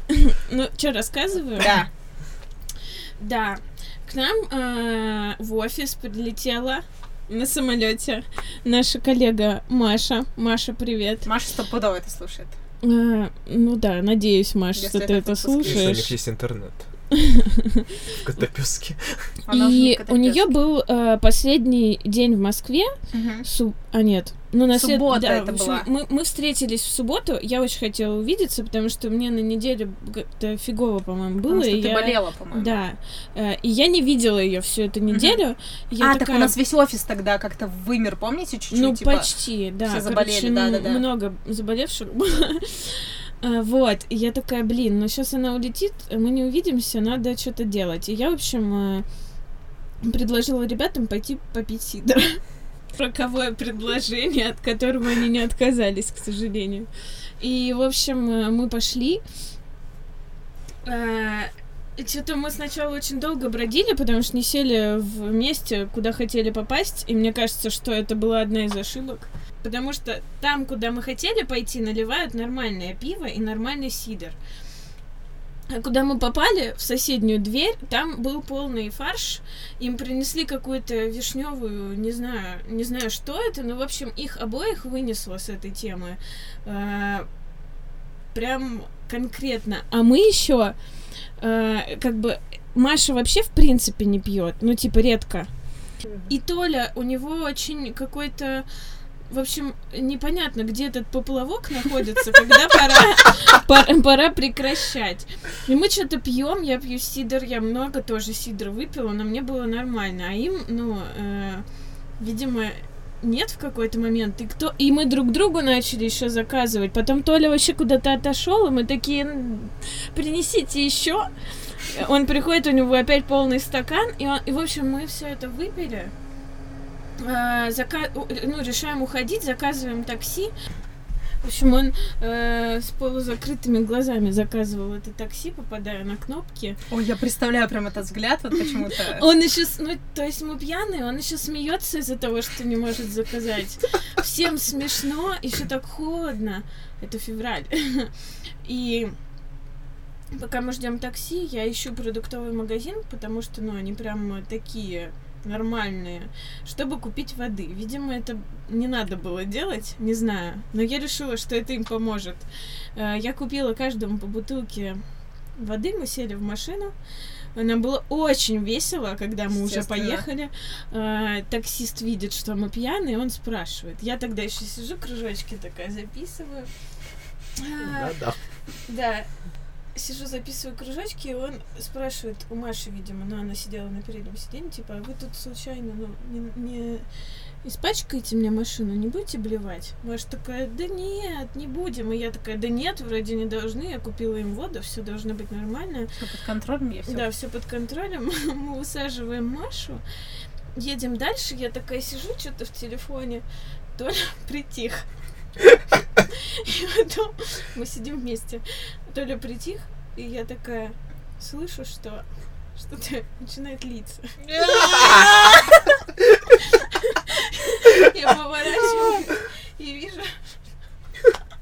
S2: Ну, что, рассказываю?
S1: Да.
S2: Да. К нам э, в офис прилетела на самолете наша коллега Маша. Маша, привет.
S1: Маша стопудово это слушает.
S2: Э, ну да, надеюсь, Маша,
S1: Если
S2: что ты
S1: это
S2: это
S1: выпуск.
S4: Если у них
S2: слушаешь.
S4: есть интернет. В
S1: же
S2: И у нее был э, последний день в Москве. А нет. Ну, на след-
S1: Суббота
S2: да,
S1: это
S2: в общем,
S1: была.
S2: Мы, мы встретились в субботу. Я очень хотела увидеться, потому что мне на неделю как-то фигово, по-моему, было.
S1: Потому что
S2: и
S1: ты
S2: я...
S1: болела, по-моему.
S2: Да. Э, И я не видела ее всю эту неделю. Я
S1: а, так у нас весь офис тогда как-то вымер, помните, чуть-чуть?
S2: Ну,
S1: типа?
S2: почти, да.
S1: все
S2: Короче,
S1: заболели,
S2: ну,
S1: да-да-да.
S2: Много заболевших было. А, Вот, и я такая, блин, ну сейчас она улетит, мы не увидимся, надо что-то делать. И я, в общем, э, предложила ребятам пойти попить сидр. Роковое предложение, от которого они не отказались, к сожалению. И, в общем, э, мы пошли. Что-то мы сначала очень долго бродили, потому что не сели в месте, куда хотели попасть. И мне кажется, что это была одна из ошибок. Потому что там, куда мы хотели пойти, наливают нормальное пиво и нормальный сидр. А куда мы попали, в соседнюю дверь, там был полный фарш. Им принесли какую-то вишневую, не знаю, не знаю, что это, но, в общем, их обоих вынесло с этой темы. А, прям конкретно. А мы еще, как бы, Маша вообще в принципе не пьет, ну, типа, редко. И Толя, у него очень какой-то в общем, непонятно, где этот поплавок находится, когда пора, пора, пора прекращать. И мы что-то пьем, я пью сидр, я много тоже сидр выпила, но мне было нормально. А им, ну, э, видимо, нет в какой-то момент. И, кто... и мы друг другу начали еще заказывать. Потом Толя вообще куда-то отошел, и мы такие, «М, принесите еще. Он приходит, у него опять полный стакан, и, он... и в общем, мы все это выпили. А, зака- ну, решаем уходить, заказываем такси. В общем, он э, с полузакрытыми глазами заказывал это такси, попадая на кнопки.
S1: Ой, я представляю прям этот взгляд, вот почему-то.
S2: Он еще, ну, то есть мы пьяные, он еще смеется из-за того, что не может заказать. Всем смешно, еще так холодно. Это февраль. И пока мы ждем такси, я ищу продуктовый магазин, потому что, ну, они прям такие нормальные, чтобы купить воды. Видимо, это не надо было делать, не знаю. Но я решила, что это им поможет. Э, Я купила каждому по бутылке воды, мы сели в машину. Нам было очень весело, когда мы уже поехали. Э, Таксист видит, что мы пьяные, он спрашивает. Я тогда еще сижу, кружочки такая записываю. А,
S4: Да-да.
S2: да. Сижу, записываю кружочки, и он спрашивает у Маши, видимо, но она сидела на переднем сиденье, типа, а вы тут случайно, ну, не, не испачкаете мне машину, не будете блевать? Маша такая, да нет, не будем. И я такая, да нет, вроде не должны, я купила им воду, все должно быть нормально.
S1: Всё под контролем, я все.
S2: Да, все под контролем. Мы усаживаем Машу, едем дальше. Я такая сижу, что-то в телефоне. Толя притих. И потом мы сидим вместе. Толя притих, и я такая слышу, что что-то начинает литься. Я поворачиваю и вижу,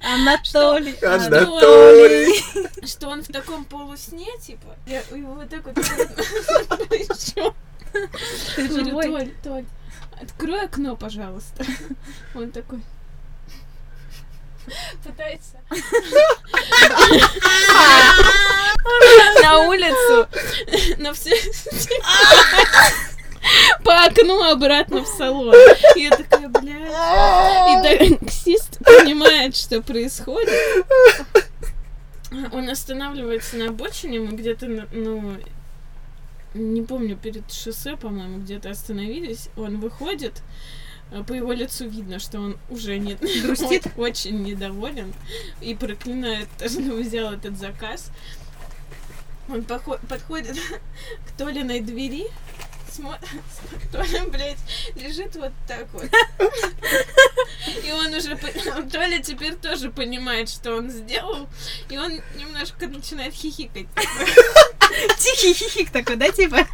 S1: Анатолий.
S4: Анатолий.
S2: что он в таком полусне, типа. Я его вот так вот плечо.
S1: Ты
S2: Говорю,
S1: живой?
S2: Толь, Толь, открой окно, пожалуйста. Он такой пытается
S1: На улицу.
S2: но все по окну обратно в салон. И я такая, блядь. И таксист понимает, что происходит. Он останавливается на обочине, мы где-то, на- ну, не помню, перед шоссе, по-моему, где-то остановились. Он выходит, по его лицу видно, что он уже не
S1: Грустит?
S2: очень недоволен и проклинает, то, что взял этот заказ. Он подходит к Толиной двери, смотрит, Толя, блядь, лежит вот так вот. И он уже, Толя теперь тоже понимает, что он сделал, и он немножко начинает хихикать.
S1: Тихий хихик такой, да, типа?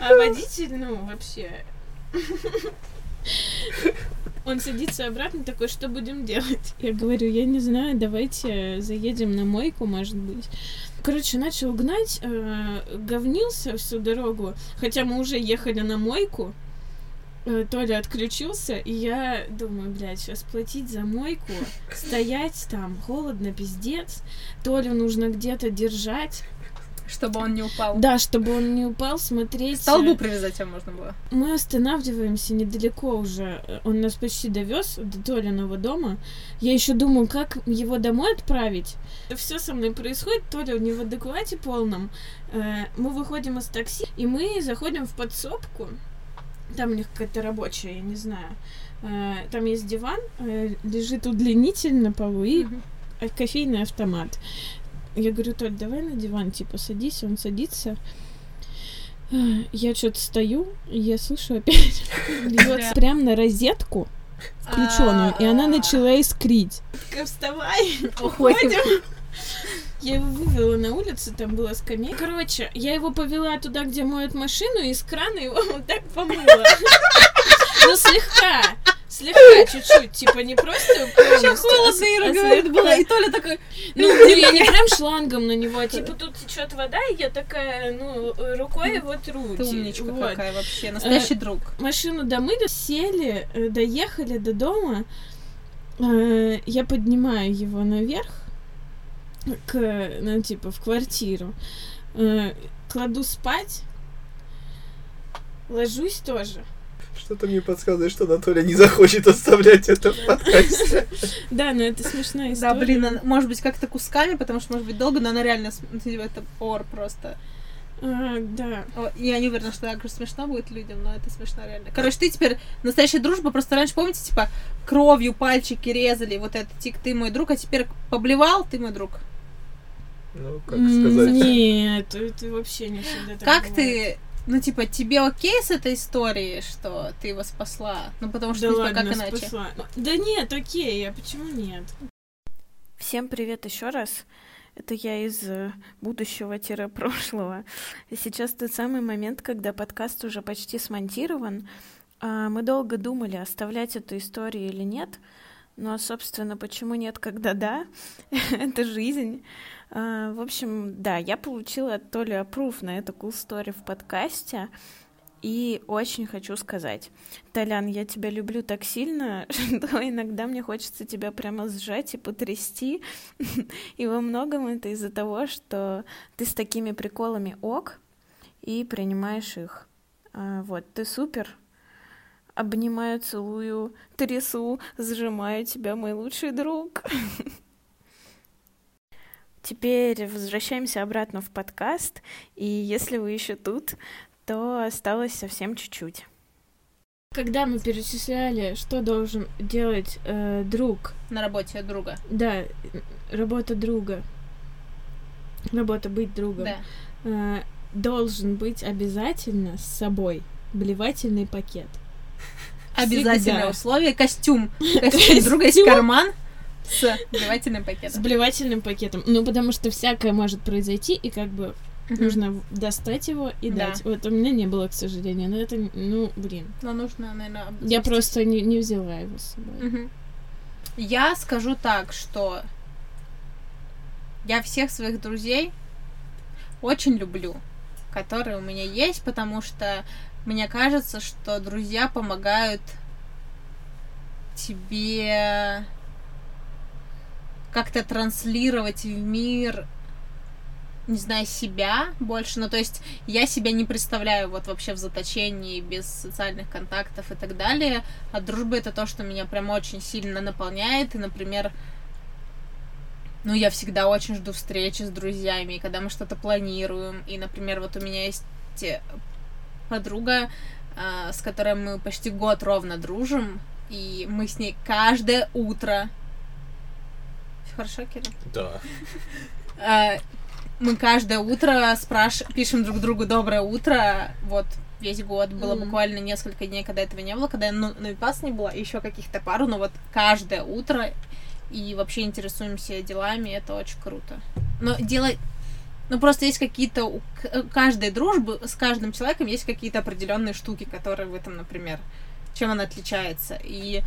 S2: А водитель, ну, вообще... Он садится обратно такой, что будем делать? Я говорю, я не знаю, давайте заедем на мойку, может быть. Короче, начал гнать, э, говнился всю дорогу, хотя мы уже ехали на мойку. Э, Толя отключился, и я думаю, блядь, сейчас платить за мойку, стоять там, холодно, пиздец. Толю нужно где-то держать.
S1: Чтобы он не упал.
S2: Да, чтобы он не упал, смотреть.
S1: Столбу
S2: э,
S1: привязать его можно было.
S2: Мы останавливаемся недалеко уже. Он нас почти довез до Толиного дома. Я еще думаю, как его домой отправить. Все со мной происходит, Толя не в адеквате полном. Э, Мы выходим из такси, и мы заходим в подсобку. Там у них какая-то рабочая, я не знаю. Э, Там есть диван, э, лежит удлинитель на полу и кофейный автомат. Я говорю, Толь, давай на диван, типа, садись. Он садится. Я что-то стою, и я слышу опять льется прям на розетку включенную, и она начала искрить. Вставай,
S1: Уходим.
S2: Я его вывела на улицу, там была скамейка. Короче, я его повела туда, где моют машину, и из крана его вот так помыла. Ну, слегка. Слегка, чуть-чуть. Типа не просто полностью, а
S1: Холодно и
S2: а
S1: говорит, было. И Толя такой,
S2: Ну, я не прям шлангом на него, а типа тут течет вода, и я такая, ну, рукой его тру.
S1: ты умничка какая вообще. Настоящий друг.
S2: Машину домыли, сели, э, доехали до дома. Э, Я поднимаю его наверх, к, ну, типа, в квартиру. Э, Кладу спать. Ложусь тоже.
S4: Что-то мне подсказывает, что Анатолия не захочет оставлять это в подкасте.
S2: Да, но это смешная история.
S1: Да, блин, она- может быть, как-то кусками, потому что, может быть, долго, но она реально, см- ну, типа, это просто.
S2: А, да.
S1: О, Я не уверена, что так же смешно будет людям, но это смешно реально. Короче, ты теперь настоящая дружба, просто раньше, помните, типа, кровью пальчики резали, вот это, тик, ты мой друг, а теперь поблевал, ты мой друг.
S4: Ну, как сказать.
S2: Нет, это вообще не всегда так
S1: Как
S2: бывает.
S1: ты, ну, типа, тебе окей с этой историей, что ты его спасла? Ну, потому что,
S2: Да
S1: типа,
S2: ладно,
S1: как иначе?
S2: спасла. Да нет, окей, а почему нет?
S5: Всем привет еще раз. Это я из э, будущего-прошлого. Сейчас тот самый момент, когда подкаст уже почти смонтирован. А, Мы долго думали, оставлять эту историю или нет. Ну а, собственно, почему нет, когда да? Это жизнь. А, В общем, да, я получила от Толи аппрув на эту cool story в подкасте. И очень хочу сказать, Толян, я тебя люблю так сильно, что иногда мне хочется тебя прямо сжать и потрясти. И во многом это из-за того, что ты с такими приколами ок и принимаешь их. А, Вот, ты супер. Обнимаю, целую, трясу, сжимаю тебя, мой лучший друг. Теперь возвращаемся обратно в подкаст. И если вы еще тут, то осталось совсем чуть-чуть.
S2: Когда мы перечисляли, что должен делать э, друг,
S1: На работе друга.
S2: да, работа друга, работа быть другом,
S1: Да.
S2: э, должен быть обязательно с собой блевательный пакет.
S1: Обязательное
S2: Всегда.
S1: условие. Костюм. Костюм друга есть карман с блевательным
S2: С
S1: пакетом.
S2: блевательным пакетом. Ну, потому что всякое может произойти, и как бы нужно достать его и
S1: Да.
S2: дать. Вот у меня не было, к сожалению, но это, ну, блин.
S1: Но нужно, наверное,
S2: Я просто не, не взяла его с собой.
S1: Я скажу так, что я всех своих друзей очень люблю, которые у меня есть, потому что мне кажется, что друзья помогают тебе как-то транслировать в мир, не знаю, себя больше. Ну, то есть я себя не представляю вот вообще в заточении без социальных контактов и так далее. А дружба это то, что меня прям очень сильно наполняет. И, например, ну, я всегда очень жду встречи с друзьями, когда мы что-то планируем. И, например, вот у меня есть э, подруга, а, с которой мы почти год ровно дружим, и мы с ней каждое утро... Хорошо, Кира?
S4: Да.
S1: А, мы каждое утро спраш... пишем друг другу доброе утро. Вот весь год было
S2: Мгм.
S1: буквально несколько дней, когда этого не было, когда я ну, на Випас не было, еще каких-то пару, но вот каждое утро и вообще интересуемся делами, это очень круто. Но делать ну, просто есть какие-то... У у каждой дружбы с каждым человеком есть какие-то определенные штуки, которые в этом, например, чем она отличается. И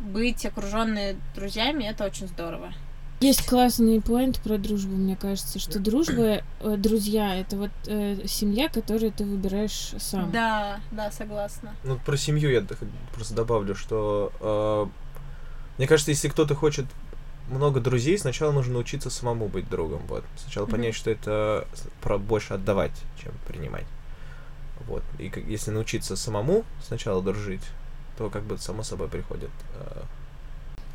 S1: быть окруженной друзьями это очень здорово.
S2: Есть классный поинт про дружбу, мне кажется, что дружба, э, друзья, это вот э, семья, которую ты выбираешь сам.
S1: Да, да, согласна.
S4: Ну, про семью я просто добавлю, что э, мне кажется, если кто-то хочет много друзей, сначала нужно научиться самому быть другом. Вот. Сначала
S1: Мгм.
S4: понять, что это про больше отдавать, чем принимать. Вот. И как- если научиться самому сначала дружить, то как бы само собой приходит. э,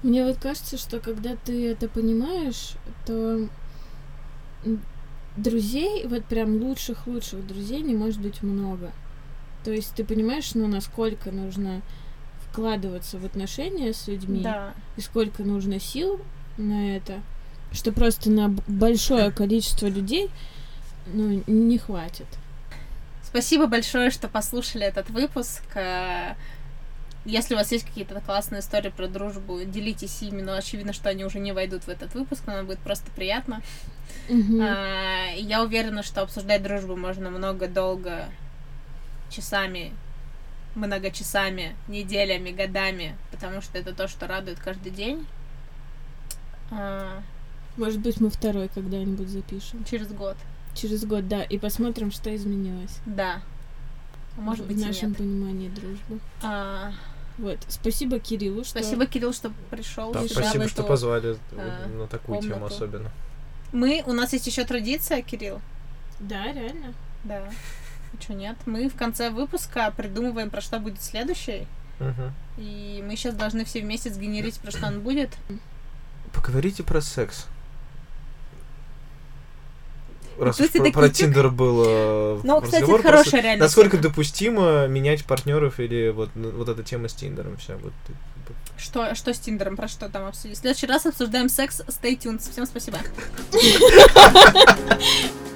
S2: Мне вот кажется, что когда ты это понимаешь, то друзей, вот прям лучших-лучших друзей не может быть много. То есть ты понимаешь, ну, насколько нужно вкладываться в отношения с людьми,
S1: Да.
S2: и сколько нужно сил на это, что просто на большое количество людей, ну, не хватит.
S1: Спасибо большое, что послушали этот выпуск. Если у вас есть какие-то классные истории про дружбу, делитесь ими, но очевидно, что они уже не войдут в этот выпуск, но нам будет просто приятно.
S2: Мгм.
S1: А, Я уверена, что обсуждать дружбу можно много, долго, часами, много часами, неделями, годами, потому что это то, что радует каждый день. А,
S2: Может быть, мы второй когда-нибудь запишем.
S1: Через год,
S2: Через год, да, и посмотрим, что изменилось.
S1: да. Может
S2: в
S1: быть, и
S2: нашем
S1: нет.
S2: понимании дружбы.
S1: А,
S2: Вот. Спасибо Кириллу, что
S1: Спасибо, Кирилл, что пришел.
S4: Да, спасибо, что позвали
S1: э,
S4: на такую тему
S1: комнату.
S4: особенно.
S1: Мы, у нас есть еще традиция, Кирилл.
S2: Да, реально.
S1: Да. Что нет? Мы в конце выпуска придумываем, про что будет следующий.
S4: Мгм.
S1: И мы сейчас должны все вместе сгенерить, про что он будет.
S4: Поговорите про секс. Раз уж про, про. Тиндер был э,
S1: Ну, кстати,
S4: разговор,
S1: это хорошая
S4: просто
S1: реально
S4: Насколько
S1: тема.
S4: допустимо менять партнеров или вот, ну, вот эта тема с Тиндером вся? Вот, э,
S1: Что, что с Тиндером, про что там обсудить? В следующий раз обсуждаем секс. Stay tuned. Всем спасибо.